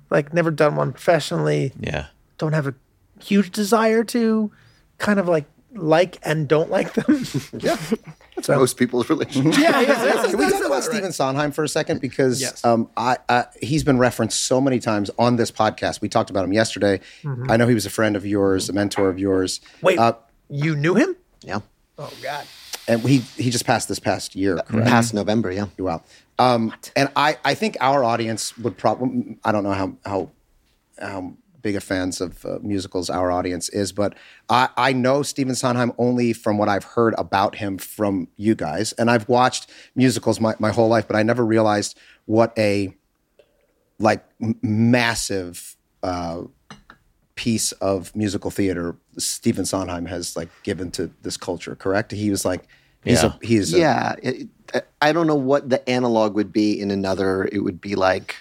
Like, never done one professionally. Yeah. Don't have a huge desire to kind of like like and don't like them. Yeah. That's most people's relationship. yeah, yeah. Can we talk about Stephen Sondheim for a second? Because Yes. um, I, I, he's been referenced so many times on this podcast. We talked about him yesterday. I know he was a friend of yours, a mentor of yours. Wait, Uh, you knew him? Yeah. Oh God. and he he just passed this past year, correct? Past November, yeah. Wow. Um, and I, I think our audience would probably, I don't know how, how, how big a fans of uh, musicals our audience is, but I, I know Stephen Sondheim only from what I've heard about him from you guys. And I've watched musicals my, my whole life, but I never realized what a like m- massive uh, piece of musical theater Stephen Sondheim has like given to this culture, correct? He was like, he's Yeah. a, he's a, Yeah. It, I don't know what the analog would be in another. It would be like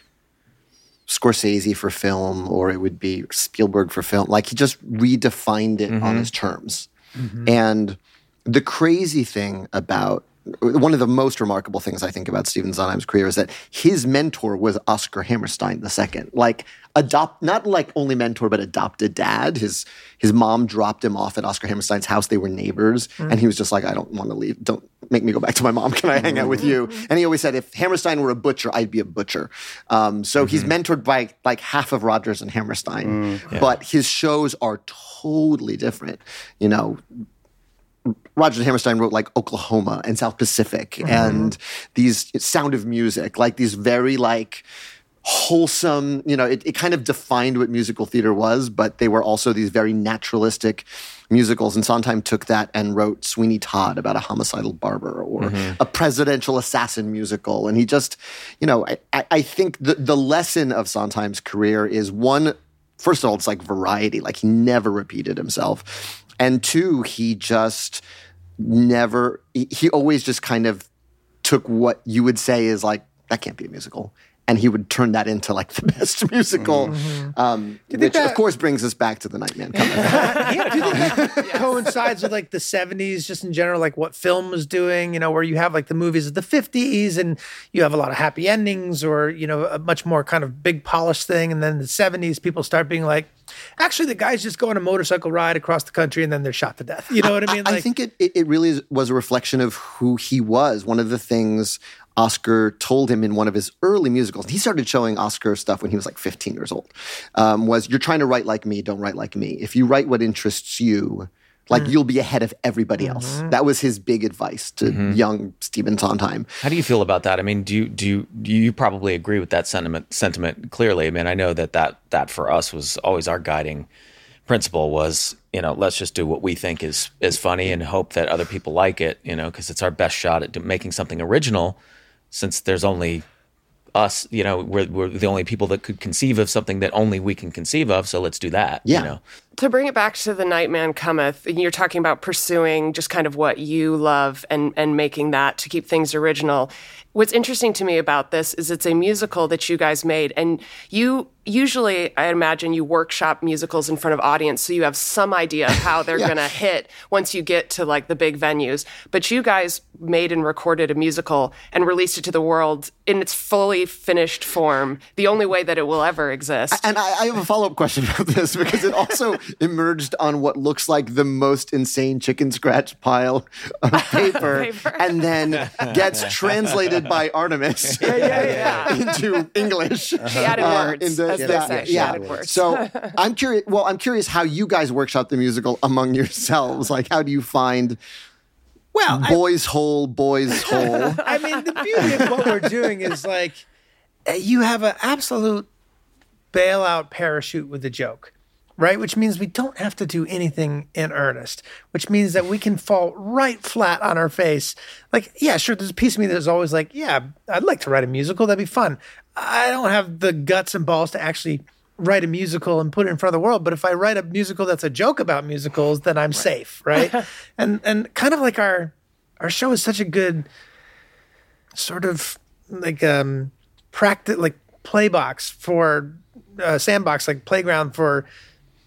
Scorsese for film, or it would be Spielberg for film. Like he just redefined it on mm-hmm. his terms. Mm-hmm. And the crazy thing about one of the most remarkable things I think about Stephen Sondheim's career is that his mentor was Oscar Hammerstein II. Like adopt not like only mentor but adopted dad. His his mom dropped him off at Oscar Hammerstein's house. They were neighbors, mm. and he was just like, I don't want to leave. Don't make me go back to my mom. Can I hang out with you? Mm-hmm. And he always said, if Hammerstein were a butcher, I'd be a butcher. Um, so he's mm-hmm. mentored by like half of Rogers and Hammerstein, mm. but his shows are totally different. You know, Roger Hammerstein wrote like Oklahoma and South Pacific mm-hmm. and these Sound of Music, like these very like wholesome, you know, it, it kind of defined what musical theater was, but they were also these very naturalistic musicals. And Sondheim took that and wrote Sweeney Todd about a homicidal barber or mm-hmm. a presidential assassin musical. And he just, you know, I, I, I think the, the lesson of Sondheim's career is one, first of all, it's like variety, like he never repeated himself. And two, he just never, he, he always just kind of took what you would say is like, that can't be a musical. And he would turn that into like the best musical, um, which that- of course brings us back to the Nightman Cometh. yeah, do you think that coincides with like the 70s just in general like what film was doing you know where you have like the movies of the 50s and you have a lot of happy endings or you know a much more kind of big polished thing and then the 70s people start being like actually the guys just go on a motorcycle ride across the country and then they're shot to death you know what i mean I think it, it, it really was a reflection of who he was. One of the things Oscar told him in one of his early musicals, he started showing Oscar stuff when he was like 15 years old, um, was you're trying to write like me, don't write like me. If you write what interests you, like mm. you'll be ahead of everybody else. Mm-hmm. That was his big advice to mm-hmm. young Stephen Sondheim. How do you feel about that? I mean, do you do you, do you probably agree with that sentiment? Sentiment clearly. I mean, I know that that that for us was always our guiding principle. Was you know, let's just do what we think is is funny and hope that other people like it. You know, because it's our best shot at making something original. Since there's only us, you know, we're we're the only people that could conceive of something that only we can conceive of. So let's do that. Yeah. You know? to bring it back to the Nightman Cometh, and you're talking about pursuing just kind of what you love and and making that to keep things original. What's interesting to me about this is it's a musical that you guys made, and you usually, I imagine, you workshop musicals in front of audience, so you have some idea of how they're Yeah. going to hit once you get to like the big venues. But you guys made and recorded a musical and released it to the world in its fully finished form, the only way that it will ever exist. And I, I have a follow up question about this because it also emerged on what looks like the most insane chicken scratch pile of paper, Paper. and then gets translated by Artemis into English. She added uh, words, into- as they say. She added words. So I'm curious. Well, I'm curious how you guys workshop the musical among yourselves. Like, how do you find Well, I- boys hole, boys hole? I mean, the beauty of what we're doing is like uh, you have an absolute bailout parachute with a joke, right? Which means we don't have to do anything in earnest, which means that we can fall right flat on our face. Like, yeah, sure, there's a piece of me that's always like, yeah, I'd like to write a musical. That'd be fun. I don't have the guts and balls to actually write a musical and put it in front of the world but if i write a musical that's a joke about musicals then i'm safe right? And and kind of like our our show is such a good sort of like um practice like play box for uh, sandbox like playground for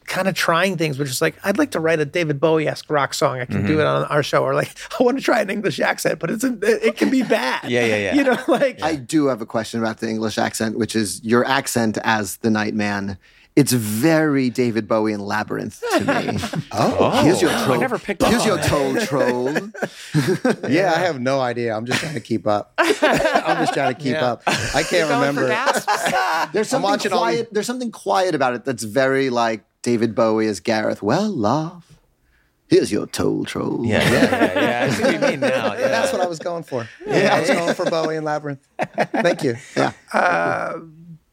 kind of trying things which is like i'd like to write a david bowie-esque rock song i can do mm-hmm. it on our show or like i want to try an english accent but it's a, it can be bad Yeah, yeah, yeah. you know like I do have a question about the English accent, which is your accent as the Nightman. It's very David Bowie and Labyrinth to me. Oh. oh, here's your troll. I troll. never picked up Here's on your that. troll troll. Yeah, I have no idea. I'm just trying to keep up. I'm just trying to keep Yeah. up. I can't remember. There's something watching all quiet. There's something quiet about it that's very like David Bowie as Gareth. Well, laugh. Here's your toll troll. Yeah, yeah, yeah. yeah. I see what you mean now. Yeah. That's what I was going for. Yeah, I was going for Bowie and Labyrinth. Thank you. yeah. Uh,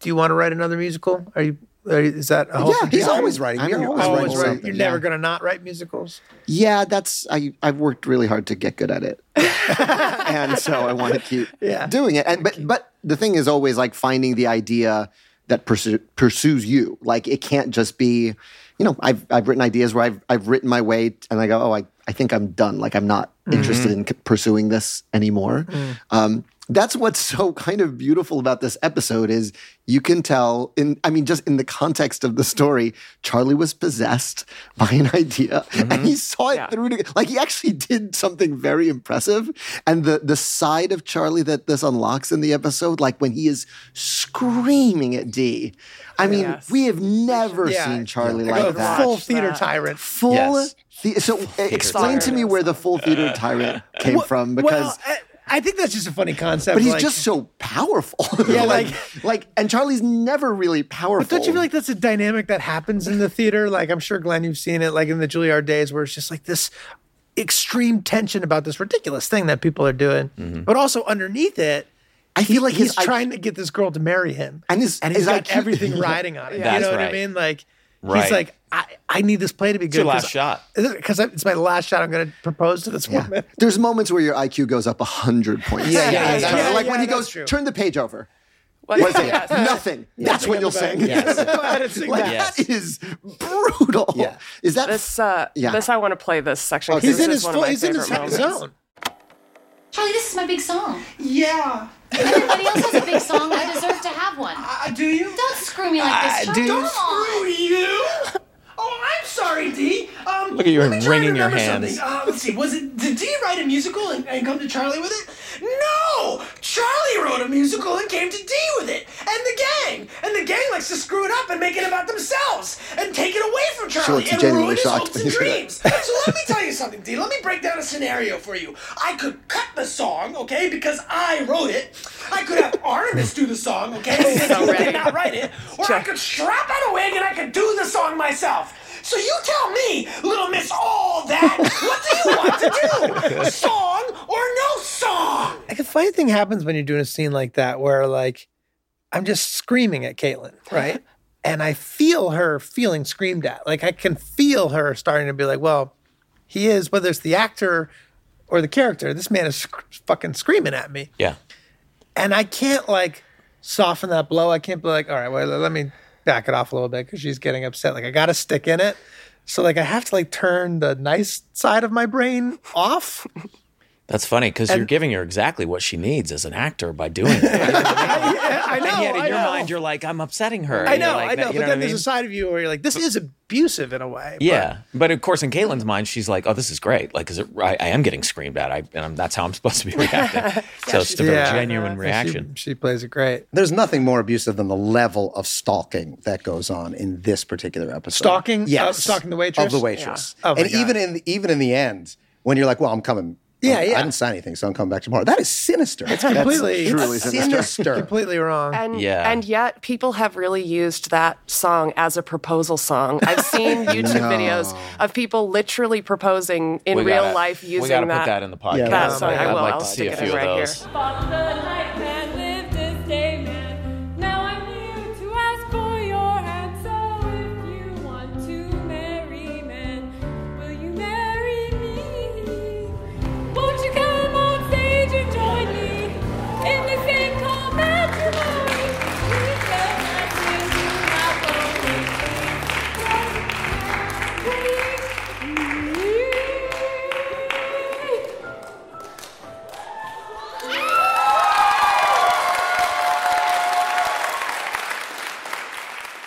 do you want to write another musical are you are you- is that a hope Yeah, of he's yours? always writing. I'm You're always always always writing something. You're never Yeah. going to not write musicals. Yeah, that's I. I've worked really hard to get good at it, and so I want to keep Yeah. doing it. And but but the thing is always like finding the idea that pursu- pursues you. Like it can't just be, you know, I've I've written ideas where I've I've written my way and I go, oh, I I think I'm done. Like I'm not interested in c- pursuing this anymore. Um, that's what's so kind of beautiful about this episode is you can tell in I mean just in the context of the story Charlie was possessed by an idea and mm-hmm. he saw it Yeah. through to like he actually did something very impressive and the the side of Charlie that this unlocks in the episode like when he is screaming at D I mean Yes. we have never Yeah. seen Charlie Like like oh, that full theater that. tyrant. full Yes. the- so explain to me where the full theater tyrant came from because well, I, I think that's just a funny concept. but he's like- just so powerful. Yeah, like, like- like, and Charlie's never really powerful. But don't you feel like that's a dynamic that happens in the theater? Like I'm sure Glenn, you've seen it, like in the Juilliard days, where it's just like this extreme tension about this ridiculous thing that people are doing, mm-hmm. but also underneath it. I feel like he's his I- trying to get this girl to marry him, And his- and his he's got IQ everything riding on it. you That's know what I mean? Like Right. he's like, I, I need this play to be good. your last shot. because it's my last shot. I'm going to propose to this Yeah. woman. There's moments where your IQ goes up hundred points. Yeah, yeah, As yeah, Charlie- yeah, like yeah, when he goes, true. turn the page over. What- What is it? yes. Nothing. That's what you'll sing. Go ahead and sing like that. that is brutal. Yeah. Is that This, uh, Yeah. this I want to play this section. 'cause He's this in is his one full, my he's in his moments. zone. Charlie, this is my big song. Yeah. Everybody else has a big song. I deserve to have one. Uh, do you? Don't screw me like this, Charlie. do. Come on. Screw you! Oh, I'm sorry, D. Um, Look at you let me try wringing your hands. something. Uh, let's see. Was it? Did D write a musical and, and come to Charlie with it? No, Charlie wrote a musical and came to D with it, and the gang. And the gang likes to screw it up and make it about themselves and take it away from Charlie looks and genuinely ruin his hopes and you say that. dreams. so let me tell you something, D. Let me break down a scenario for you. I could cut the song, okay, because I wrote it. I could have Artemis do the song, okay, because So you ready. did not write it. Or I could strap on a wig and I could do the song myself. So you tell me, little miss all that, what do you want to do? A song or no song? Like a funny thing happens when you're doing a scene like that where like I'm just screaming at Caitlin, right? and I feel her feeling screamed at. Like I can feel her starting to be like, well, he is, whether it's the actor or the character, this man is sc- fucking screaming at me. Yeah. And I can't like soften that blow. I can't be like, all right, well, let me back it off a little bit because she's getting upset. Like I got to stick in it. So like I have to like turn the nice side of my brain off. That's funny because you're giving her exactly what she needs as an actor by doing it. I know. and yet in I your know. mind, you're like, I'm upsetting her. I know, like I that- know. you But what then I there's mean? a side of you where you're like, this is abusive in a way. Yeah, but of course, in Caitlin's mind, she's like, "Oh, this is great. Like, is it? I, I am getting screamed at. I, and I'm, that's how I'm supposed to be reacting. so it's a very Yeah. genuine She- reaction. She, plays it great. There's nothing more abusive than the level of stalking that goes on in this particular episode. Stalking? Uh, yes, stalking the waitress? of the waitress. Yeah. Oh my and God. even in even in the end, when you're like, "Well, I'm coming." Yeah, yeah. I didn't sign anything, so I'm coming back tomorrow. That is sinister. It's completely- truly sinister. sinister. Completely wrong. And Yeah. and yet people have really used that song as a proposal song. I've seen YouTube videos of people literally proposing in We real gotta- life using we gotta that. put that in the podcast. That song, I I'd will. like I'll to see a few of right here. those. Fought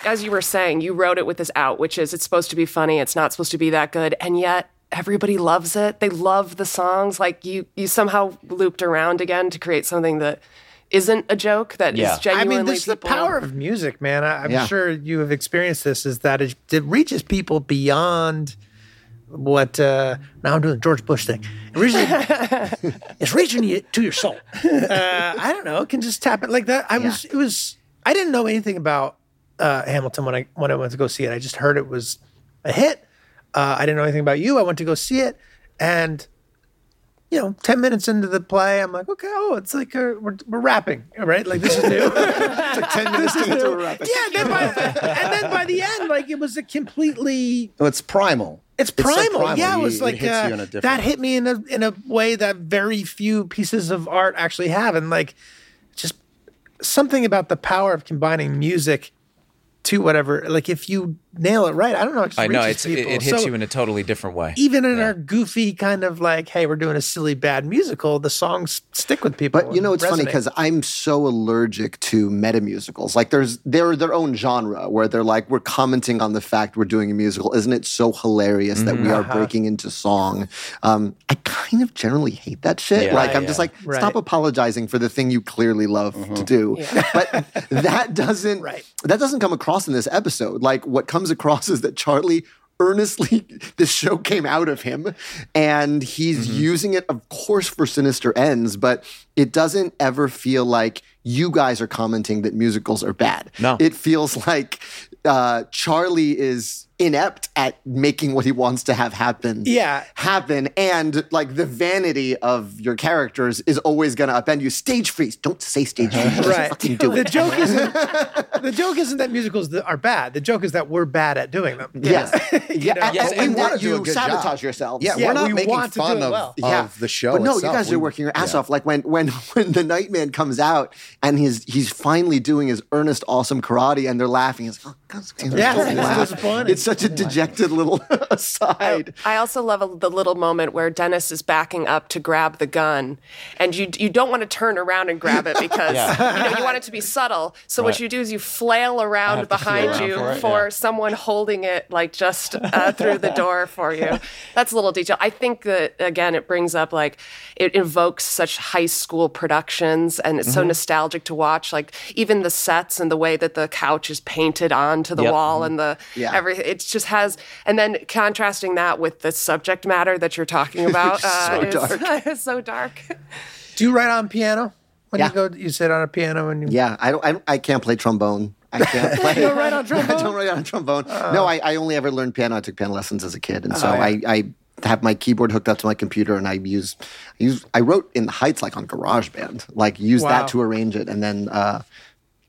As you were saying, you wrote it with this out, which is it's supposed to be funny, it's not supposed to be that good, and yet everybody loves it. They love the songs. Like you, you somehow looped around again to create something that isn't a joke that is Yeah. I genuinely mean, this is the power of music, man. I, I'm Yeah. sure you have experienced this. Is that it, it reaches people beyond what? Uh, now I'm doing the George Bush thing. It reaches, it's reaching you to your soul. Uh, I don't know. It can just tap it like that. I was. It was. I didn't know anything about uh, Hamilton when I when I went to go see it. I just heard it was a hit. Uh, I didn't know anything about you. I went to go see it, and you know, 10 minutes into the play, I'm like, okay, oh, it's like uh we're, we're rapping, right? Like this is new. it's like 10 minutes into a rap. Yeah, then by, and then by the end, like it was a completely, No, it's primal. it's so primal. Yeah, it You- was like, hits uh, you in a different that hit me in a, in a way that very few pieces of art actually have. And like, just something about the power of combining music to whatever, like if you nail it right, I don't know. It just I know it's it, it hits So- you in a totally different way. even in our goofy kind of like, hey, we're doing a silly bad musical, the songs stick with people. But you know, and it's funny because I'm so allergic to meta musicals. Like, there's they're their own genre where they're like, we're commenting on the fact we're doing a musical. Isn't it so hilarious that we are Uh-huh. breaking into song? Um, I kind of generally hate that shit. Yeah, like, I'm yeah. just like, Right. stop apologizing for the thing you clearly love to do. But that doesn't Right. that doesn't come across in this episode. Like, what comes across is that Charlie earnestly this show came out of him and he's Mm-hmm. using it of course for sinister ends but it doesn't ever feel like you guys are commenting that musicals are bad No. it feels like uh, charlie is inept at making what he wants to have happen Yeah. happen and like the vanity of your characters is always going to upend you stage freeze don't say stage freeze uh-huh. just right. fucking do the it joke isn't the joke isn't that musicals are bad. The joke is that we're bad at doing them. yeah yeah know? Yes, and and wanna that you good job. sabotage yourselves Yeah, Yeah, we're not we making want fun of, well. of the show. But no, itself. you guys We- are working your ass yeah. off. Like when when when the Nightman comes out and he's he's finally doing his earnest, awesome karate, and they're laughing. It's oh, God, it's Yeah, so it's laugh. disappointing. It's such a dejected little aside. I also love a, the little moment where Dennis is backing up to grab the gun, and you you don't want to turn around and grab it because you know you want it to be subtle. So what you do is you flail around have to feel behind around you for for, yeah. someone holding it like just uh, through the door for you. That's a little detail. I think that again it brings up like it evokes such high school productions, and it's Mm-hmm. so nostalgic to watch. Like even the sets and the way that the couch is painted onto the Yep. wall and the Yeah. everything. It just has, and then contrasting that with the subject matter that you're talking about uh, So is, dark. is so dark. Do you write on piano? When Yeah. you go you sit on a piano and you Yeah, I don't. I, I can't play trombone. I can't play. you don't write on trombone. I trombone? don't write on trombone. no, I, I only ever learned piano. I took piano lessons as a kid, and so Oh, yeah. I, I have my keyboard hooked up to my computer, and I use I use I wrote in the Heights like on GarageBand, like use Wow. that to arrange it, and then uh,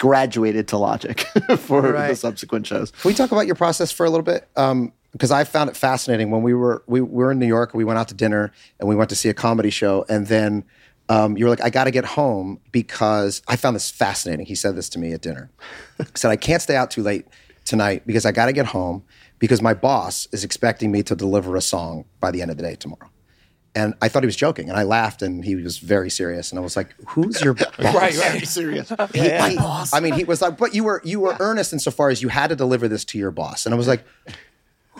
graduated to Logic for the subsequent shows. Can we talk about your process for a little bit? Um, because I found it fascinating when we were we, we were in New York. We went out to dinner and we went to see a comedy show, and then Um, you were like, I got to get home because I found this fascinating. He said this to me at dinner. He said, I can't stay out too late tonight because I got to get home because my boss is expecting me to deliver a song by the end of the day tomorrow. And I thought he was joking, and I laughed, and he was very serious. And I was like, "Who's your boss?" Right, right. serious. He- he- I mean, he was like, "But you were you were earnest insofar as you had to deliver this to your boss." And I was like,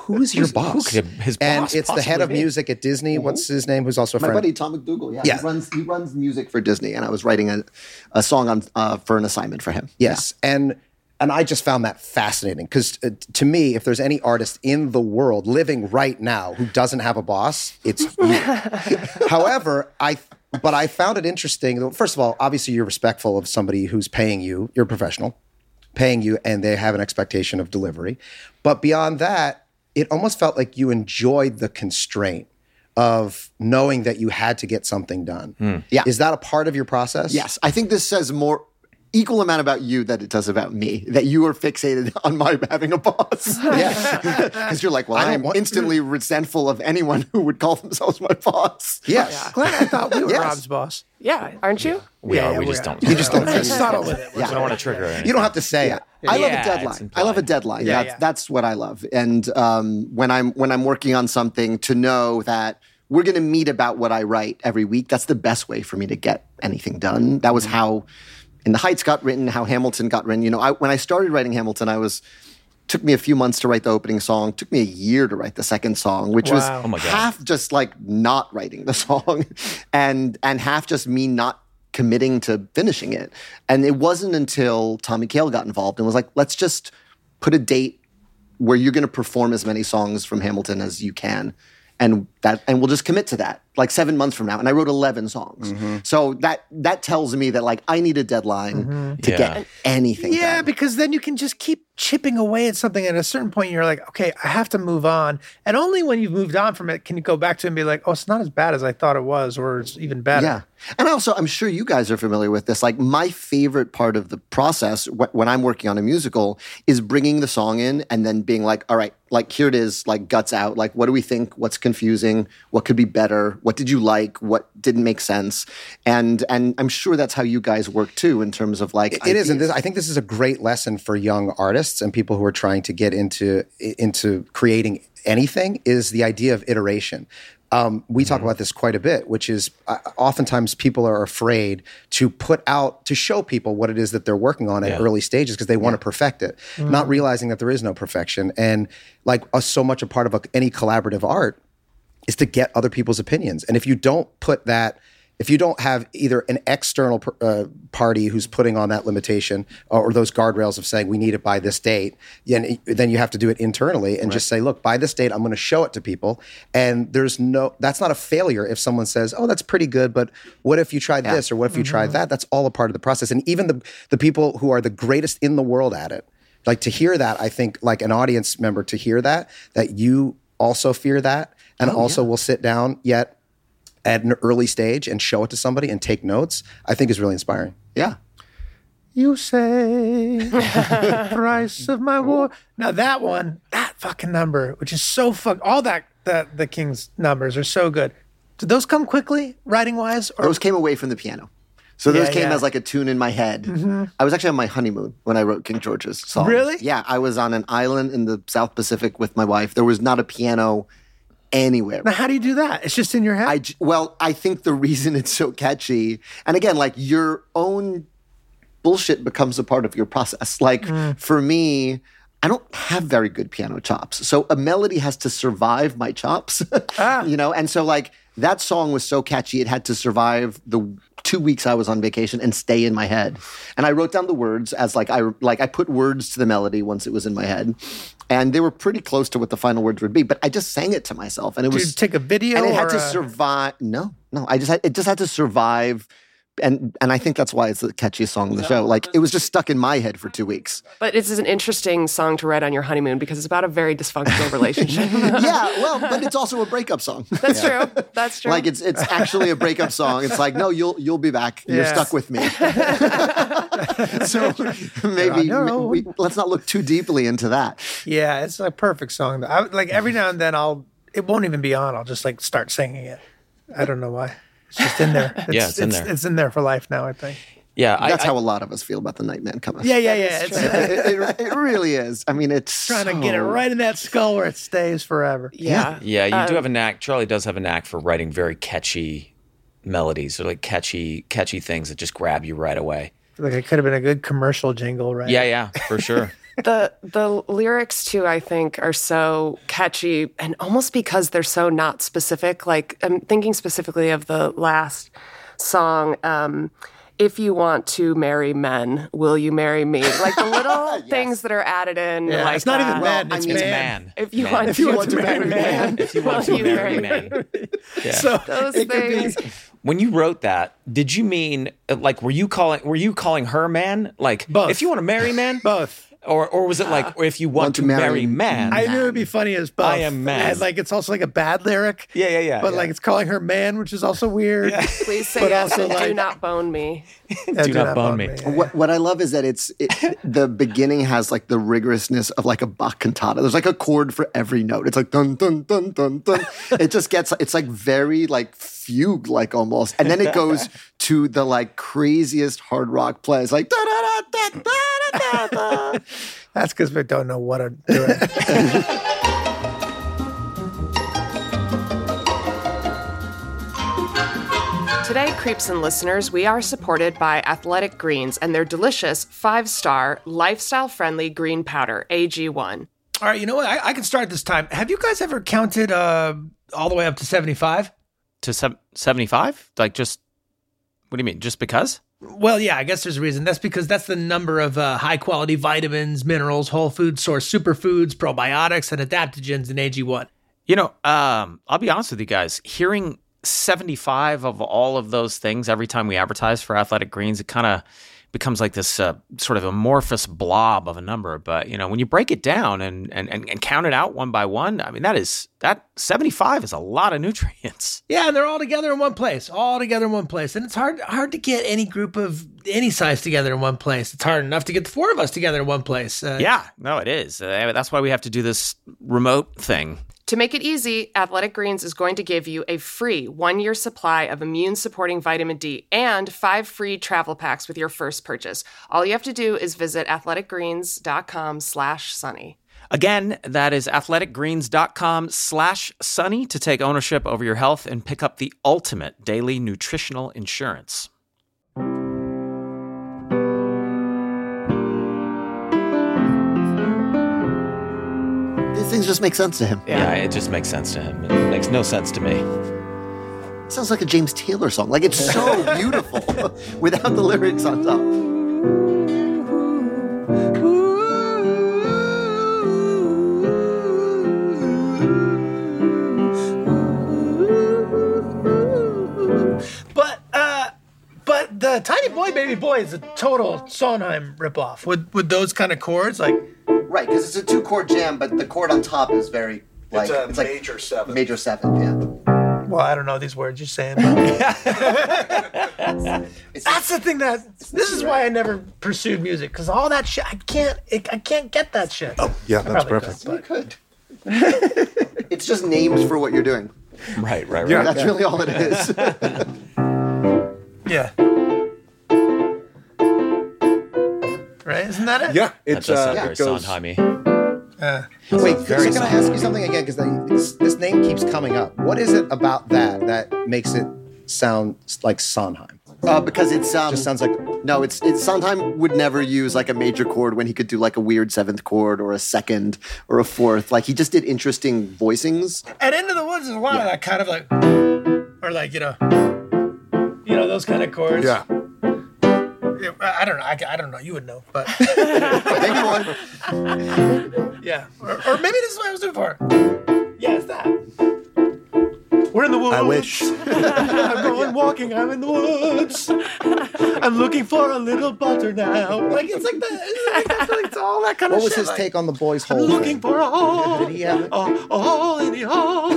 "Who is your boss?" who could his and it's the head possibly of be? music at Disney. What's his name? Who's also a My friend? buddy Tom McDougal, yeah, Yeah. he runs he runs music for Disney, and I was writing a, a song on uh, for an assignment for him. Yes, and and I just found that fascinating because uh, to me, if there's any artist in the world living right now who doesn't have a boss, it's you. However, I but I found it interesting. First of all, obviously you're respectful of somebody who's paying you. You're a professional, paying you, and they have an expectation of delivery. But beyond that, it almost felt like you enjoyed the constraint of knowing that you had to get something done. Yeah. Is that a part of your process? Yes, I think this says more equal amount about you that it does about me. That you are fixated on my having a boss. Yeah. Because you're like, well, I don't I'm want- instantly resentful of anyone who would call themselves my boss. Yes. Glenn, I thought we were Yes. Rob's boss. Yeah, aren't you? We Yeah, are. yeah, we we just are. don't. You just don't. We're subtle with it. We don't want to trigger anything. You don't have to say it. I love Yeah, a deadline. I love a deadline. Yeah, that's, that's what I love. And um, when I'm when I'm working on something, to know that we're going to meet about what I write every week. That's the best way for me to get anything done. That Mm-hmm. was how In the Heights got written, how Hamilton got written. You know, I, when I started writing Hamilton, I was took me a few months to write the opening song. Took me a year to write the second song, which was Oh half just like not writing the song, and and half just me not committing to finishing it. And it wasn't until Tommy Kail got involved and was like, let's just put a date where you're going to perform as many songs from Hamilton as you can. And that, and we'll just commit to that, like seven months from now. And I wrote eleven songs, Mm-hmm. so that that tells me that like I need a deadline to Yeah. get anything. Yeah, done. because then you can just keep chipping away at something. At a certain point, you're like, okay, I have to move on. And only when you've moved on from it can you go back to it and be like, oh, it's not as bad as I thought it was, or it's even better. Yeah. And also, I'm sure you guys are familiar with this. Like, my favorite part of the process wh- when I'm working on a musical is bringing the song in and then being like, all right, like, here it is, like, guts out. Like, what do we think? What's confusing? What could be better? What did you like? What didn't make sense? And and I'm sure that's how you guys work too, in terms of like, It is, and ideas. this, I think this is a great lesson for young artists and people who are trying to get into into creating anything. Is the idea of iteration. Um, we talk about this quite a bit, which is uh, oftentimes people are afraid to put out to show people what it is that they're working on at Yeah. early stages because they want to perfect it, not realizing that there is no perfection. And like uh, so much a part of a, any collaborative art is to get other people's opinions. And if you don't put that, if you don't have either an external uh, party who's putting on that limitation or, or those guardrails of saying we need it by this date, then, then you have to do it internally and just say, look, by this date, I'm going to show it to people. And there's no, that's not a failure if someone says, oh, that's pretty good, but what if you tried this or what if you tried that? That's all a part of the process. And even the the people who are the greatest in the world at it, like to hear that, I think like an audience member to hear that, that you also fear that and also will sit down yet at an early stage and show it to somebody and take notes, I think is really inspiring. yeah. You say the price of my war. Now that one, that fucking number, which is so fuck, all that the the King's numbers are so good. Did those come quickly, writing wise, or Those came away from the piano. So those Yeah, came yeah. as like a tune in my head. Mm-hmm. I was actually on my honeymoon when I wrote King George's song. Really? Yeah, I was on an island in the South Pacific with my wife. There was not a piano anywhere. now how do you do that? It's just in your head. I well, I think the reason it's so catchy, and again, like your own bullshit becomes a part of your process. Like mm. for me, I don't have very good piano chops, so a melody has to survive my chops. Ah. You know, and so like that song was so catchy, it had to survive the two weeks I was on vacation and stay in my head. And I wrote down the words as like I like I put words to the melody once it was in my head. And they were pretty close to what the final words would be, but I just sang it to myself, and it Did was you take a video and it had to a- survive. No, no, I just had it just had to survive, and and I think that's why it's the catchiest song in the show. Like it was just stuck in my head for two weeks. But it's an interesting song to write on your honeymoon because it's about a very dysfunctional relationship. yeah, well, but it's also a breakup song. That's true. That's true. Like it's it's actually a breakup song. It's like no, you'll you'll be back. You're stuck with me. so maybe No. we, let's not look too deeply into that. yeah, it's a perfect song. I, like every now and then, I'll it won't even be on. I'll just like start singing it. I don't know why. It's just in there. Yeah, it's in there. It's in there for life now. I think. Yeah, That's I- how a lot of us feel about the Nightman coming. Yeah, yeah, yeah. It's it, it, it really is. I mean, it's trying to get it right in that skull where it stays forever. Yeah. Yeah, you Uh, do have a knack. Charlie does have a knack for writing very catchy melodies or like catchy, catchy things that just grab you right away. Like it could have been a good commercial jingle, right? Yeah, yeah, for sure. the the lyrics too i think are so catchy and almost because they're so not specific like i'm thinking specifically of the last song um if you want to marry men, will you marry me? Like the little things that are added in. Yeah, like it's not even that. men, it's I mean, man. If you Man. want, If you to, want to marry man. if you want to you marry marry man. Yeah. So Those it could be. things. when you wrote that, did you mean uh, like were you calling were you calling her man? Like Both. if you want to marry man? Both. Or or was it like or if you want, to marry, man? I knew it'd be funny as both. I am man. And like it's also like a bad lyric. Yeah, yeah, yeah, But yeah. like it's calling her man, which is also weird. Please say But yes also, and like- do not bone me. Yeah, Do not bone me. What, what I love is that it's it, the beginning has like the rigorousness of like a Bach cantata. There's like a chord for every note. It's like dun dun dun dun dun. It just gets it's like very like fugue like almost, and then it goes to the like craziest hard rock plays like da da da da da da da. That's because we don't know what to do. Today, Creeps and listeners, we are supported by Athletic Greens and their delicious five star, lifestyle friendly green powder, AG1. All right, you know what? I, I can start this time. Have you guys ever counted uh, all the way up to 75? to sev- 75 like just what do you mean just because Well, yeah, I guess there's a reason. That's because that's the number of uh, high quality vitamins, minerals, whole food source superfoods, probiotics, and adaptogens in AG1. you know um i'll be honest with you guys hearing 75 of all of those things every time we advertise for athletic greens it kind of becomes like this uh, sort of amorphous blob of a number. But you know when you break it down and, and and and count it out one by one i mean that is that 75 is a lot of nutrients. Yeah, and they're all together in one place, all together in one place, and it's hard hard to get any group of any size together in one place. It's hard enough to get the four of us together in one place. Uh, yeah no it is. Uh, that's why we have to do this remote thing To make it easy, Athletic Greens is going to give you a free one year supply of immune supporting vitamin D and five free travel packs with your first purchase. All you have to do is visit athleticgreens.com slash sunny. Again, that is athleticgreens.com slash sunny to take ownership over your health and pick up the ultimate daily nutritional insurance. Things just make sense to him. Yeah. it just makes sense to him. It makes no sense to me. sounds like a James Taylor song. Like it's so beautiful without the lyrics on top. But uh but the Tiny Boy Baby Boy is a total Sondheim ripoff with with those kind of chords. Like Right, because it's a two chord jam, but the chord on top is very like a like major seventh. Major seventh, yeah. well, I don't know these words you're saying. But That's the thing that this is why I never pursued music because all that shit I can't it, I can't get that shit. Oh Yeah, that's probably perfect. could, You could. it's just names for what you're doing. Right, right, right. Yeah. That's really all it is. Yeah. Right? Isn't that it? Yeah, it's does uh, sound very it goes. Sondheimy. Uh, Wait, very so can I ask you something again? Because this, this name keeps coming up. What is it about that that makes it sound like Sondheim? uh, because it's um, Just sounds like no, it's it's Sondheim would never use like a major chord when he could do like a weird seventh chord or a second or a fourth. Like he just did interesting voicings. and Into the Woods is a lot of that kind of like, or like, you know, you know, those kind of chords. Yeah. Yeah, I don't know. I, I don't know. You would know, but Maybe one. yeah. Or, or maybe this is what I was doing for. Yeah, it's that. We're in the woods. I wish. I'm going walking. I'm in the woods. I'm looking for a little butter now. Like it's like the, it's, like, it's, it's all that kind what of What was shit. his like, take on the boys' I'm looking thing? for a hole. Did he have it? A, a hole in the hole.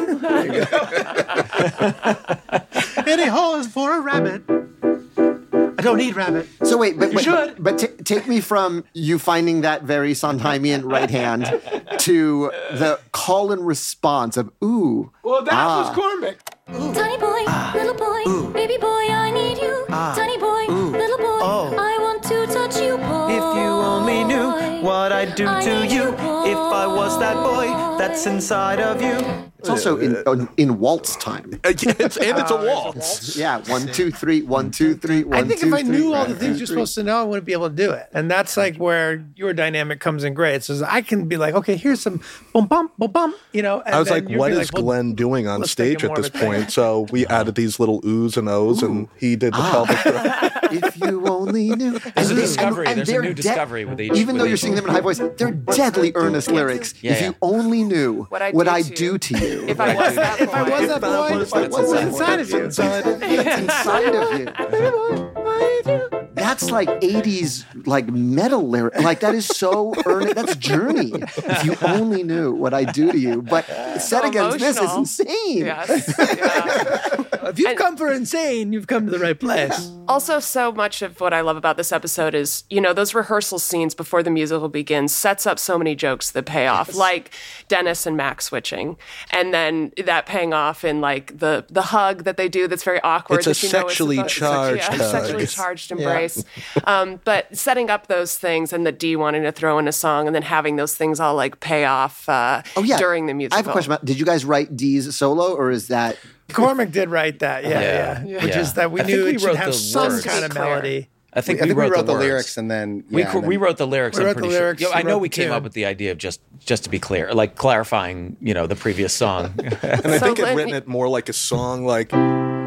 Any hole is for a rabbit. I don't need rabbit. So wait, but You wait, should. but t- take me from you finding that very Sondheimian right hand to the call and response of ooh. Well, that Ah. was Cormac. Tiny boy, little boy, baby boy, I need you. Tiny boy, little boy, Oh. I want to touch you, boy. If you only knew what I'd do I to you you, if I was that boy that's inside of you. It's also in in, in waltz time. it's, and it's a waltz. Yeah, one, two, three, one, two, three, one, I think two, if I three, knew all the two, things you're three. supposed to know, I wouldn't be able to do it. And that's like where your dynamic comes in great. So I can be like, okay, here's some boom bum boom bum, you know. And I was like, you'll what like, well, Glenn doing on stage at this of a thing. point? So we added these little oohs and ohs, and he did the Ah. pelvic thrust. if you only knew. There's a they- discovery. There's a new de- discovery with each- Even with though you're singing them in high voice, they're deadly earnest lyrics. Yeah, if yeah. you only knew What I'd what do I do to you. If I was that boy. if I was that boy, was that what's boy. inside of you? Inside of you. That's inside of you. That's like 80s like metal lyric. Like that is so earnest. That's Journey. If you only knew what I do to you. But set So against this is insane. Yes. yeah. If you've come for insane, you've come to the right place. Also, so much of what I love about this episode is, you know, those rehearsal scenes before the musical begins sets up so many jokes that pay off, like Dennis and Max switching, and then that paying off in like the the hug that they do that's very awkward. It's a that you know is sexually charged yeah, sexually charged embrace. um, but setting up those things and the Dee wanting to throw in a song and then having those things all like pay off uh, Oh yeah. during the musical. I have a question about did you guys write Dee's solo or is that Cormac did write that, yeah, yeah. Yeah. Which Yeah. is that we I knew we it should have some words. kind of melody. I think, I think we wrote the words. lyrics and then we, yeah, cr- and we wrote the lyrics. We I'm wrote the pretty lyrics, sure. Yeah, we I know we came tune. up with the idea of just just to be clear, like clarifying, you know, the previous song. And I So think it Glenn- written it more like a song, like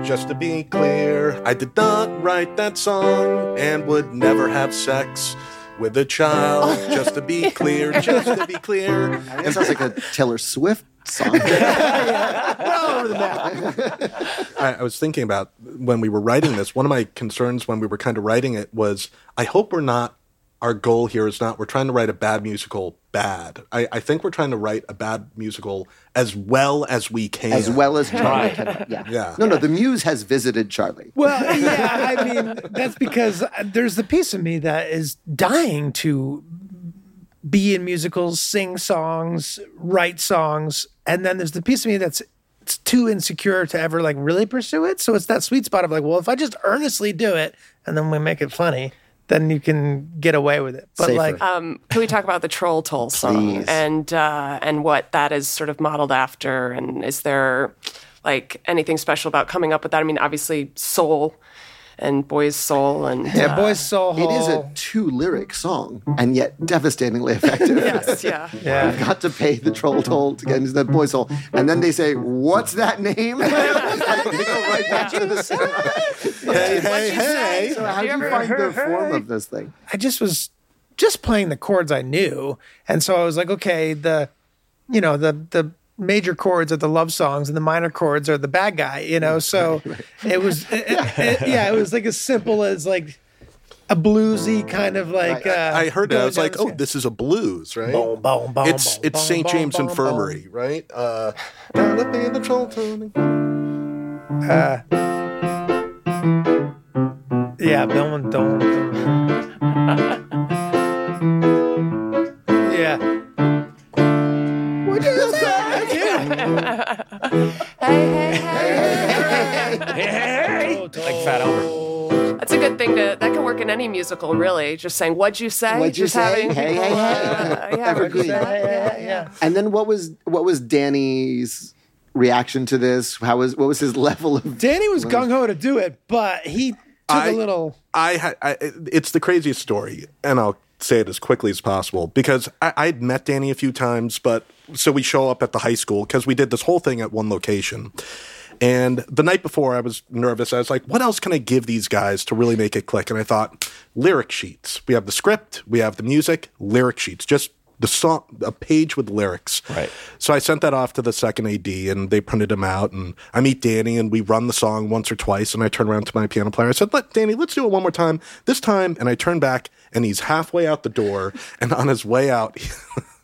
just to be clear, I did not write that song and would never have sex with a child. Just to be clear, just to be clear. it sounds like a Taylor Swift song. I, I was thinking about when we were writing this. One of my concerns when we were kind of writing it was, I hope we're not. Our goal here is not we're trying to write a bad musical bad. I, I think we're trying to write a bad musical as well as we can. as well as Charlie can. Yeah. Yeah. No, no, the muse has visited Charlie. Well, yeah, I mean, that's because there's the piece of me that is dying to be in musicals, sing songs, write songs, and then there's the piece of me that's it's too insecure to ever like really pursue it. So it's that sweet spot of like, well, if I just earnestly do it and then we make it funny, then you can get away with it. But Safer. like, Um, can we talk about the Troll Toll song Please. and uh, and what that is sort of modeled after? And is there like anything special about coming up with that? I mean, obviously, soul and boys' soul and yeah, uh, boys soul It is a two lyric song and yet devastatingly effective. yes, yeah. Yeah. You've got to pay the troll toll to get into that Boys soul. And then they say, What's that name? they go right back to the cinema. Hey, hey, hey. So, how do you find the form of this thing? I just was just playing the chords I knew, and so I was like, okay, the, you know, the the major chords are the love songs, and the minor chords are the bad guy, you know. So it was, it- it- it- yeah, it was like as simple as like a bluesy kind of like. Right. Uh, I heard it. I was like, oh, this is a blues, right? Boom, boom, boom, it's it's St. James Infirmary, right? Uh, gotta pay the troll toll. Uh, yeah, don't don't. it. Hey, hey, hey. Hey, hey, like Fat Albert. That's a good thing to. That can work in any musical, really. Just saying, "What'd you say?" What'd you Just say? having Hey, people, hey, hey. uh, yeah, Evergreen. yeah, Yeah, yeah. And then what was what was Danny's reaction to this? How was what was his level of Danny was gung ho to do it, but he took I- a little. I, had I it's the craziest story, and I'll say it as quickly as possible because I, I'd met Danny a few times, but so we show up at the high school because we did this whole thing at one location. And the night before, I was nervous. I was like, what else can I give these guys to really make it click? And I thought, lyric sheets. We have the script, we have the music, lyric sheets, just the song, a page with lyrics. Right. So I sent that off to the second AD and they printed them out. And I meet Danny and we run the song once or twice. And I turn around to my piano player. I said, Let Danny, let's do it one more time. This time. And I turn back and he's halfway out the door. And on his way out,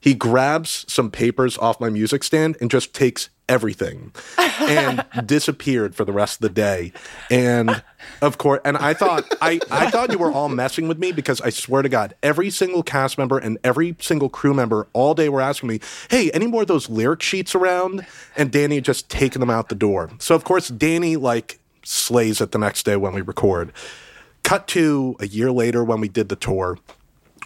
he grabs some papers off my music stand and just takes everything and disappeared for the rest of the day. And of course, and I thought I, I thought you were all messing with me because I swear to God, every single cast member and every single crew member all day were asking me, "Hey, any more of those lyric sheets around?" And Danny had just taken them out the door. So of course, Danny like slays it the next day when we record. Cut to a year later when we did the tour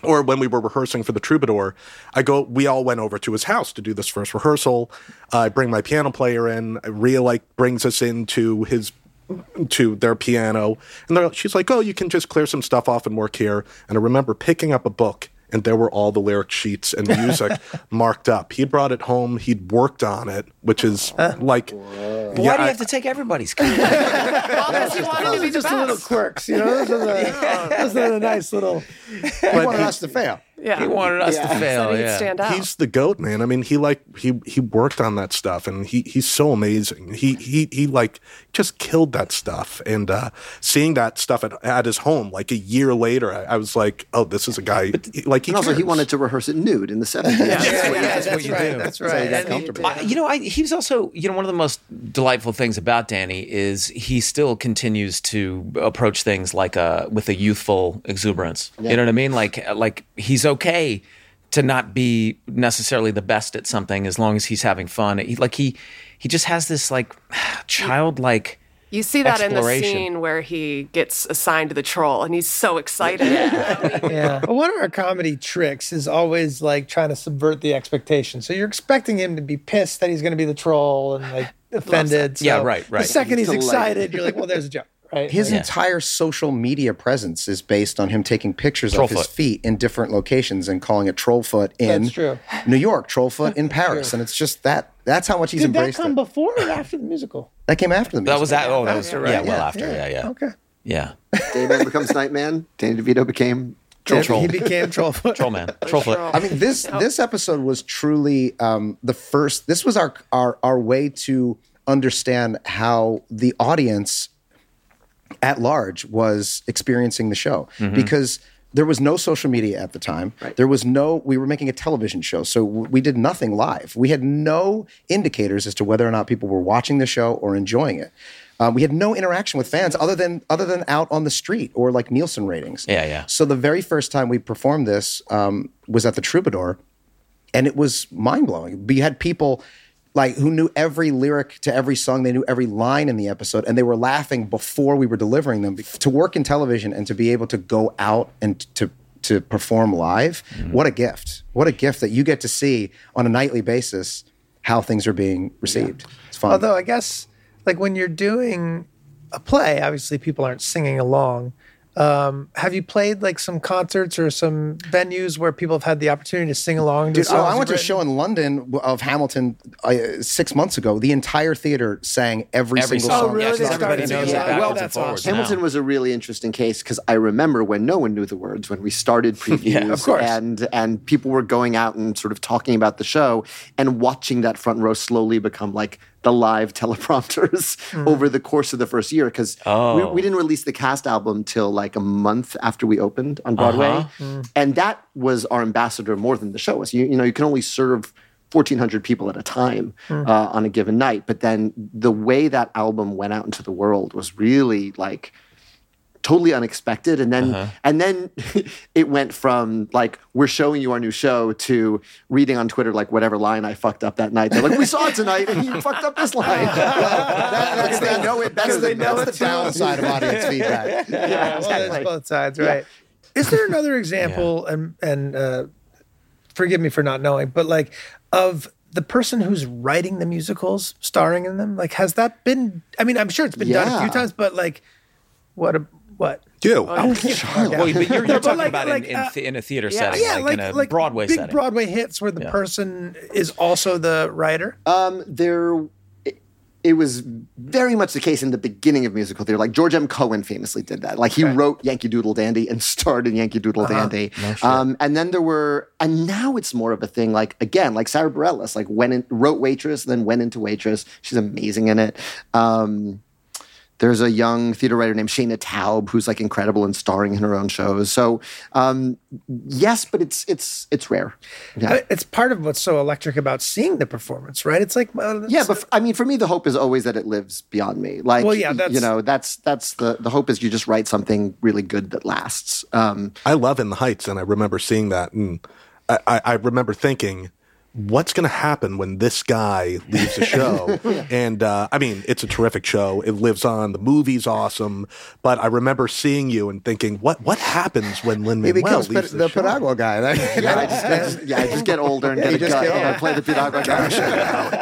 or when we were rehearsing for the troubadour i go we all went over to his house to do this first rehearsal. Uh, i bring my piano player in. Rhea like brings us into his to their piano. And she's like oh you can just clear some stuff off and work here. And i remember picking up a book and there were all the lyric sheets and music marked up he brought it home he'd worked on it which is like Why do you I- have to take everybody's credit? Well, because he wanted to be the just a little quirks, you know. Those are the, those are the nice little. He wanted us to fail. Yeah. he wanted us to fail. he'd Yeah. stand out. He's the goat, man. I mean, he like he he worked on that stuff, and he he's so amazing. He he he like just killed that stuff, and uh, seeing that stuff at, at his home like a year later, I, I was like, oh, this is a guy. he- like he And also, he wanted to rehearse it nude in the 70s. Yeah, That's yeah, what- that's, that's what you right. do. That's So he right. got comfortable. I, you know, I, he was also, you know, one of the most delightful things about Danny is he still continues to approach things like a with a youthful exuberance. You know what I mean? Like, like he's okay to not be necessarily the best at something as long as he's having fun. He, like he, he just has this like childlike. You see that in the scene where he gets assigned to the troll, and he's so excited. yeah. But one of our comedy tricks is always like trying to subvert the expectation. So you're expecting him to be pissed that he's going to be the troll and like offended. Yeah, right, right. The second he's Delighted. excited, you're like, well, there's a joke. Right. His Like, entire social media presence is based on him taking pictures of his feet in different locations and calling it Trollfoot in true. New York, Trollfoot in Paris, and it's just that. That's how much he's Did that come it. before or after the musical? that came after the music. That was that. Oh, that was After, yeah, right? well Yeah, after. Yeah, yeah, Okay. yeah. Dayman becomes Nightman. Danny DeVito became Troll, Troll. He became Trollfoot. Troll man, troll. I mean, this this episode was truly um, the first. This was our our our way to understand how the audience at large was experiencing the show because there was no social media at the time. There was no. We were making a television show, so we did nothing live. We had no indicators as to whether or not people were watching the show or enjoying it. Um, we had no interaction with fans other than other than out on the street or like Nielsen ratings. Yeah, yeah. So the very first time we performed this um, was at the Troubadour, and it was mind blowing. We had people like who knew every lyric to every song, they knew every line in the episode, and they were laughing before we were delivering them. To work in television and to be able to go out and to to perform live, mm-hmm. what a gift! What a gift that you get to see on a nightly basis how things are being received. It's fun. Although I guess like when you're doing a play, obviously people aren't singing along. Um, have you played like some concerts or some venues where people have had the opportunity to sing along? to Dude, oh, I went to a show in London of Hamilton uh, six months ago. The entire theater sang every, Every single song. song. really? Yeah, everybody knows singing it Well, that's forwards awesome. now. Hamilton was a really interesting case because I remember when no one knew the words, when we started previews, of course. and and people were going out and sort of talking about the show and watching that front row slowly become like the live teleprompters hmm. over the course of the first year because we, we oh. didn't release the cast album till like a month after we opened on Broadway, uh-huh. hmm. and that was our ambassador more than the show was. You, you know, you can only serve. 1,400 people at a time hmm. uh, on a given night. But then the way that album went out into the world was really like totally unexpected and then and then it went from like we're showing you our new show to reading on twitter like whatever line i fucked up that night they're like we saw it tonight and you fucked up this line Because they know it better than that's the downside of audience feedback. Yeah, well, exactly. there's both sides, right? Is there another example, and and uh, forgive me for not knowing, but like of the person who's writing the musicals, starring in them? Like, has that been? I mean, I'm sure it's been done a few times, but like, what? A, what? You. Oh, yeah. Well, but you're, you're talking like- about like, in, in, uh, th- in a theater yeah. setting, Yeah, like, like in a like Broadway big setting. Broadway hits where the person is also the writer. um there it, it was very much the case in the beginning of musical theater like george m cohan famously did that like he wrote yankee doodle dandy and starred in yankee doodle dandy um, and then there were and now it's more of a thing like again like sarah bareilles like went in wrote waitress then went into waitress she's amazing in it um, There's a young theater writer named Shaina Taub who's like incredible and starring in her own shows. So um, yes, but it's it's it's rare. Yeah. It's part of what's so electric about seeing the performance, right? It's like, uh, Yeah, but f- I mean, for me, the hope is always that it lives beyond me. Like, Well, yeah, that's- you know, that's that's the the hope is you just write something really good that lasts. Um, I love In the Heights, and I remember seeing that, and I, I, I remember thinking, "What's going to happen when this guy leaves the show?" And uh, I mean, it's a terrific show; it lives on. The movie's awesome, but I remember seeing you and thinking, "What what happens when Lin He Manuel becomes leaves the, the, the show?" Piragua guy. yeah, I just, I just- yeah, I just get older and Yeah, get you a just gut, get and I play the Piragua guy.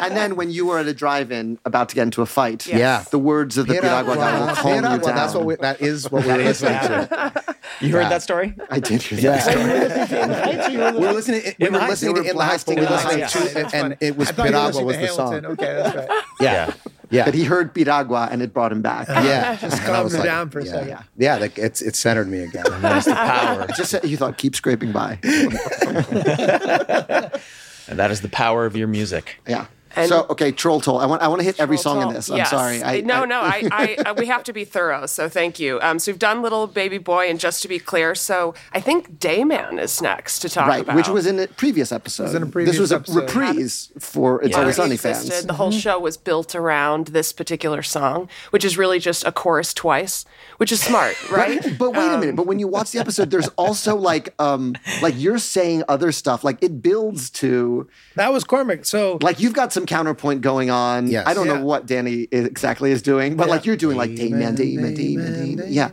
and then when you were at a drive-in about to get into a fight, Yeah. the words of the Piragua guy will calm you down. that's what we, that is what we're listening to. You heard Yeah. that story? I did hear Yeah. that. we were listening. We In were listening to were In the Heights, but we were blasting listening In to, Heights. and, and it was I thought you were Piragua listening was the Hamilton. song. Okay, that's right. Yeah, yeah, But he heard Piragua and it brought him back. Uh, yeah. Just And calm him like, down for a yeah, second. Yeah, yeah. Like it's it centered me again. That's the power. Just you thought, keep scraping by. And that is the power of your music. Yeah. And- so okay, Troll Toll. I want I want to hit every song in this. I'm Yes. sorry. I, no, I- no. I, I, uh, we have to be thorough. So thank you. Um, so we've done Little Baby Boy, and just to be clear, so I think Dayman is next to talk Right, about. which was in a previous episode. in a previous this was a episode. reprise for It's Yeah, Always it Sunny existed. fans. The whole show was built around this particular song, which is really just a chorus twice, which is smart, right? But, but wait a Um, minute. But when you watch the episode, there's also like, um, like you're saying other stuff. Like it builds to, That was Cormac. So like you've got some counterpoint going on. Yes. I don't Yeah. know what Danny is, exactly is doing, but like you're doing like Dayman, Dayman, Dayman, Dayman. Yeah,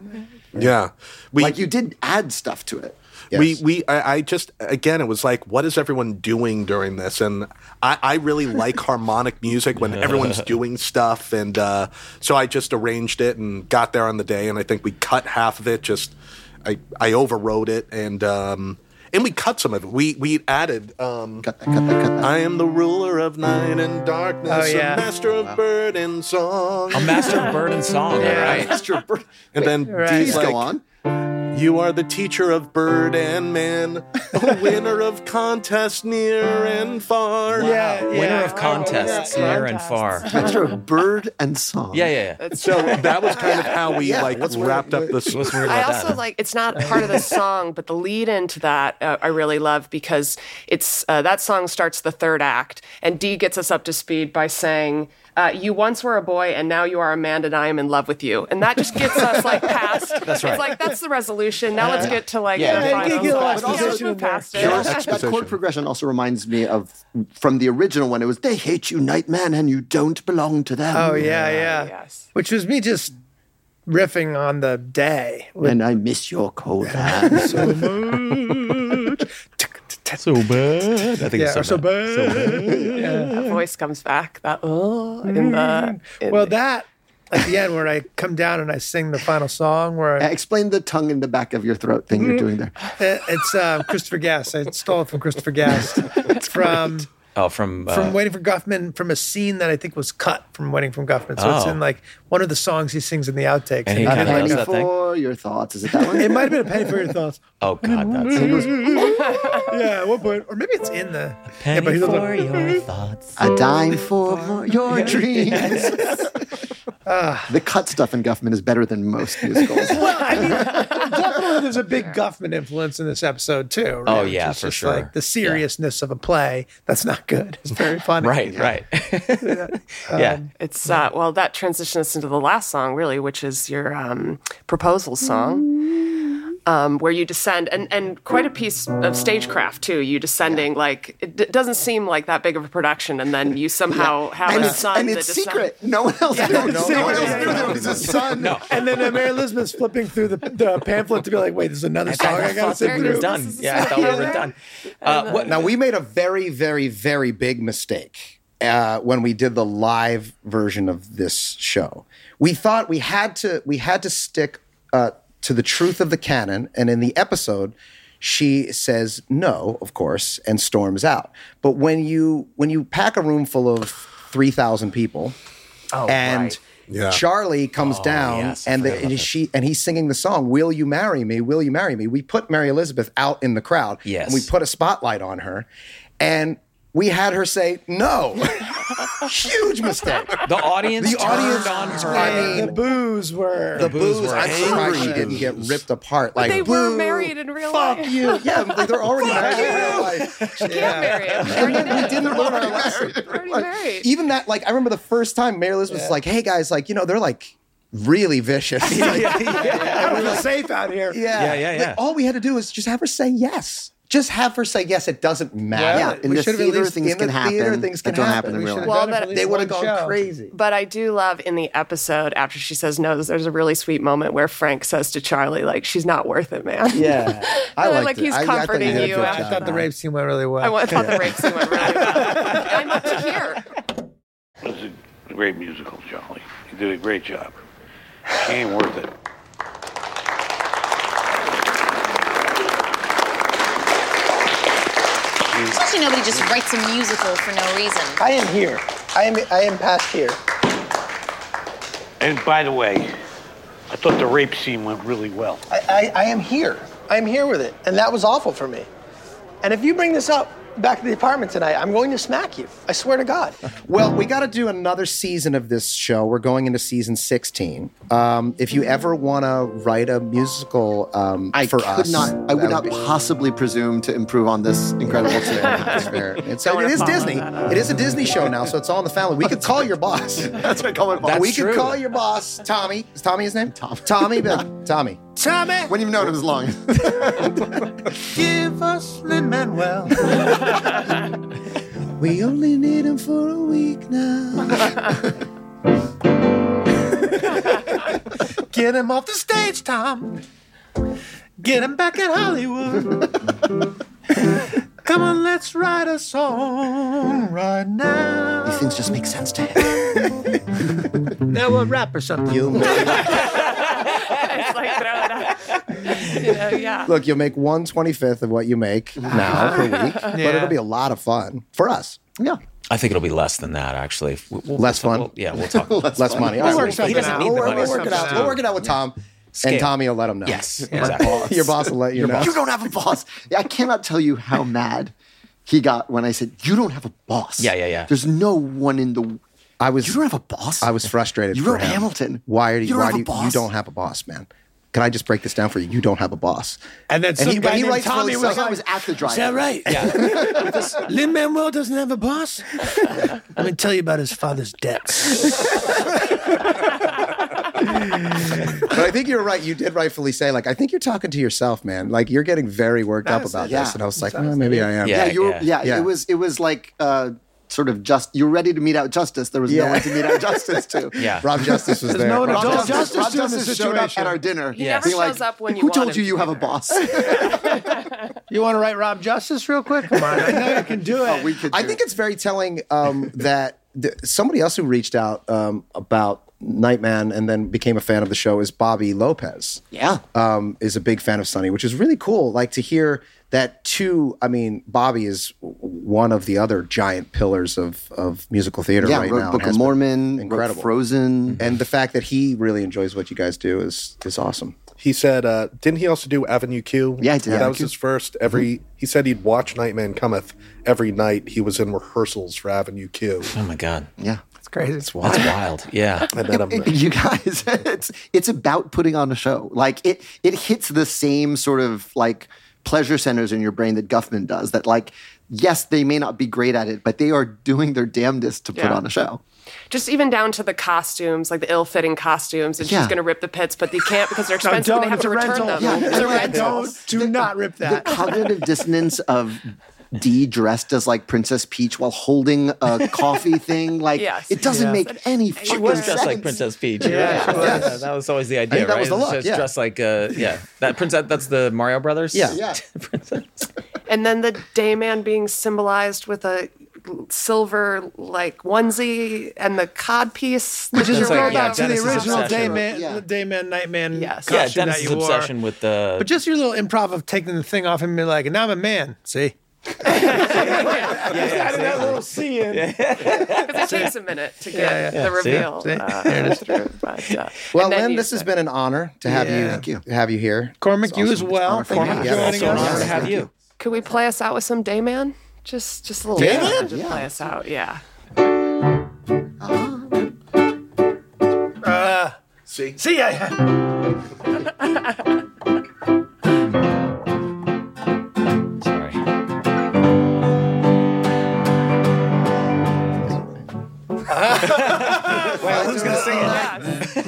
Yeah, we like you did add stuff to it. We we I, I just again it was like what is everyone doing during this and I, I really like harmonic music when everyone's doing stuff and uh, so I just arranged it and got there on the day and I think we cut half of it just I I overrode it and um, and we cut some of it we we added um, Cut that, cut that, cut that. I am the ruler of night and darkness Oh, yeah. a master of bird and song A master of bird and song, all right? Master of Bird. and then Right. Dee's Please like, go on. You are the teacher of bird and man, a winner of contests near and far. yeah, Winner yeah. of contests near and far. Master of Bird and Song. Yeah, yeah, yeah. So that was kind of how we Yeah, like what's wrapped up the. What's weird I also that? like it's not part of the song, but the lead into that uh, I really love because it's uh, that song starts the third act, and Dee gets us up to speed by saying. Uh, you once were a boy and now you are a man and I am in love with you. And that just gets us like past. That's right. It's like that's the resolution. Now let's get to like Yeah, the yeah, final get a. Yeah, move past it. That, that chord progression also reminds me of from the original one. It was "They hate you, Nightman, and you don't belong to them." Oh yeah, yeah. Yes. Which was me just riffing on the day. and I miss your cold hands. so bad. I think Yeah, it's so so bad. bad. That voice comes back. That oh in the in Well, that at the end where I come down and I sing the final song, where Uh, I, Explain the tongue in the back of your throat thing you're doing there. it- it's uh, Christopher Guest. I stole it from Christopher Guest it's from Oh, from uh, from Waiting for Guffman from a scene that I think was cut from Waiting for Guffman. So it's Oh. in like one of the songs he sings in the outtakes. And he did, kinda a- that for your thoughts. Is it that one? It might have been a penny for your thoughts. oh god, that's Yeah, at one point, or maybe it's in the. yeah, penny but he does for a- your thoughts. A dime for your dreams. the cut stuff in Guffman is better than most musicals. Well, I mean, definitely there's a big Guffman influence in this episode too. right? Oh, yeah, for sure. Like the seriousness of a play that's not good. It's very funny. Right, right. yeah. It's uh, well that transitions into the last song really, which is your um, proposal song, um, where you descend and and quite a piece of stagecraft too. You descending like it d- doesn't seem like that big of a production, and then you somehow have and a it's, son and it's descends. secret. No one else knew. No, one else knew there was a son. No. And then uh, Mary Elizabeth's flipping through the, the pamphlet to be like, wait, there's another song I, I gotta thought sing we were through. done. Yeah, I thought we were done. Uh, what, Now we made a very, very, very big mistake uh, when we did the live version of this show. We thought we had to we had to stick uh, to the truth of the canon, and in the episode, she says no, of course, and storms out. But when you when you pack a room full of three thousand people, and right. Yeah. Charlie comes down yes, and, the, and she and he's singing the song "Will You Marry Me? Will You Marry Me?" We put Mary Elizabeth out in the crowd, Yes. and we put a spotlight on her, and We had her say no. Huge mistake. The audience The turned audience on her. I mean, the boos were the boos booze. were I'm surprised she didn't get ripped apart. Like they were married in real life. Fuck life. you. Yeah, like they're already married in real life. She Can't marry him. And then we didn't learn our lesson. Already Like, married. Even that, like, I remember the first time Mary Elizabeth was like, "Hey guys, like, you know, they're like really vicious." Like, I don't feel safe out here. yeah, Yeah, yeah, Like, yeah. all we had to do is just have her say yes. Just have her say yes. It doesn't matter. Yeah, in we the should've theater, released- things in can the happen. theater, things that can don't happen. happen in We real should've life. Well, done it but They would have gone show. crazy. But I do love in the episode after she says no, there's a really sweet moment where Frank says to Charlie, like, she's not worth it, man. Yeah, I And, liked like, it. he's I- I thought comforting did a you after I job. thought the rape scene went really well. I wa- thought the rape scene went really well. I'm up to here. It's a great musical, Charlie. You did a great job. She ain't worth it. Especially nobody just writes a musical for no reason. I am here. I am. I am past here. And by the way, I thought the rape scene went really well. I, I, I am here. I am here with it, and that was awful for me. And if you bring this up back to the apartment tonight, I'm going to smack you. I swear to God. Well, we got to do another season of this show. We're going into season 16. Um, if you ever want to write a musical um, I for could us, not. I would not be- possibly presume to improve on this incredible today. It's, Don't it is Disney. It is a Disney show now, so it's all in the family. We could call your boss. That's what I call my boss. That's we could call your boss, Tommy. Is Tommy his name? Tom. Tommy. Tommy. Tommy, Wouldn't even know it was long. give us Lin Manuel. We only need him for a week now. Get him off the stage, Tom. Get him back in Hollywood. Come on, let's write a song right now. These things just make sense to him. Now we'll rap or something. You'll It's like, throw it out. You know, yeah. Look, you'll make one twenty fifth of what you make now per week, but it'll be a lot of fun for us. Yeah. I think it'll be less than that, actually. We'll- we'll- Less fun? we'll- yeah, we'll talk. Less money. All right, work we'll- something he doesn't out. need the We'll money. work We'll work it out. We'll work it out with Tom, Scale. and Tommy will let him know. Yes, Yeah. exactly. Your boss will let you know. You don't have a boss. I cannot tell you how mad he got when I said, You don't have a boss. Yeah, yeah, yeah. There's no one in the. I was. You don't have a boss? I was frustrated. You for wrote. Hamilton. Why are you? You don't why have do a you, boss. you don't have a boss, man? Can I just break this down for you? You don't have a boss. And then some he- guy he named writes for Tommy the- was like, guy was at the drive. Is drive. that right? Yeah. Lin Manuel doesn't have a boss. Let me tell you about his father's debts. But I think you're right. You did rightfully say, like, I think you're talking to yourself, man. Like, you're getting very worked up about it. this. Yeah. And I was like, well, maybe I am. Yeah. Yeah, you were, yeah, yeah. It was. It was like uh, sort of just. You're ready to mete out justice. There was Yeah. no one to mete out justice to. Yeah. Rob Justice was there. no one Rob adult Justice- justice Rob to Justice showed up at our dinner. He Yes. never being shows up when you Who want told him you you have a boss? You want to write Rob Justice real quick? Come on. I know you can do it. Oh, we could. I do think it's very telling um, that th- somebody else who reached out um, about Nightman and then became a fan of the show is Bobby Lopez. Yeah. um, is a big fan of Sunny, which is really cool. Like to hear that too. I mean, Bobby is one of the other giant pillars of of musical theater Yeah, right wrote now. Book of been Mormon, wrote incredible, Frozen. and the fact that he really enjoys what you guys do is is awesome. He said, uh, didn't he also do Avenue Q? Yeah, he did That Avenue was Q. his first. Every he said he'd watch Nightman Cometh every night. He was in rehearsals for Avenue Q. Oh my god, Yeah. It's crazy. that's wild. Yeah. I met him. you guys it's it's about putting on a show like it it hits the same sort of like pleasure centers in your brain that guffman does that like yes they may not be great at it but they are doing their damnedest to put Yeah. on a show Just even down to the costumes, like the ill-fitting costumes, and Yeah. she's going to rip the pits, but they can't because they're expensive. and don't. they have It's to a return rental. them. Yeah, It's yeah. Don't do not rip that. the cognitive dissonance of Dee dressed as like Princess Peach while holding a coffee thing, like Yes. it doesn't Yeah. make any. She She fucking was dressed like. Princess Peach. Yeah, she was. Yeah, that was always the idea, think that right? was the It's look, just yeah. dressed like uh, yeah, that princess. That's the Mario Brothers. Yeah. Yeah. princess. And then the Dayman being symbolized with a silver like onesie and the cod piece, Which is a It's like, yeah, throwback to the Dennis's original obsession. Dayman, Yeah. Dayman, Nightman Yes. costume Yeah, that Dennis's you wore. obsession with the. But just your little improv of taking the thing off and being like, and now I'm a man. See? Yeah, Added that little C in. because it takes a minute to get Yeah, yeah. the reveal. See? uh, There it is. through, but, uh, Well, Lin, you this has been an honor to have Yeah. you, Thank you. have you here. Cormac, you as well. honor for Thank you Yeah, joining also an honor to have you. Could we play us out with some Dayman? Just just a little Yeah, bit. man. Just play us out. Yeah. Uh, See? see ya. Well, who's gonna sing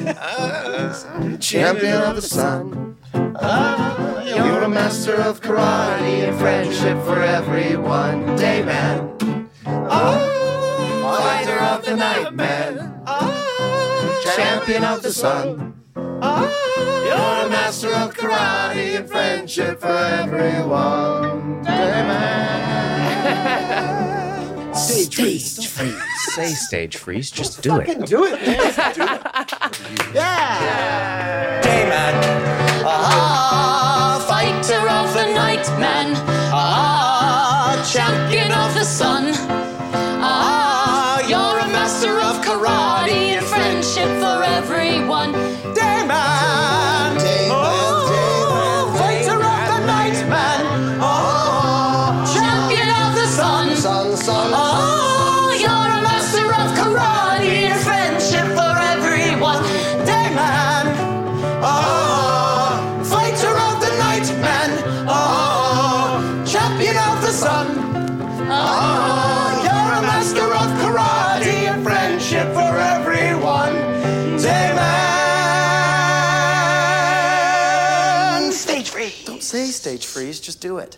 it? Champion of the sun. Ah, you're a master of karate and friendship for everyone. Dayman. Oh, ah, fighter of the night man. Ah, champion of the sun. You're a master of karate and friendship for everyone. Dayman. Stage freeze. Say stage freeze. Just do it. Do it, man. Dayman. Ah, fighter of the night man. Ah, champion of the sun. Ah, you're a master of karate and friendship for stage freeze, just do it.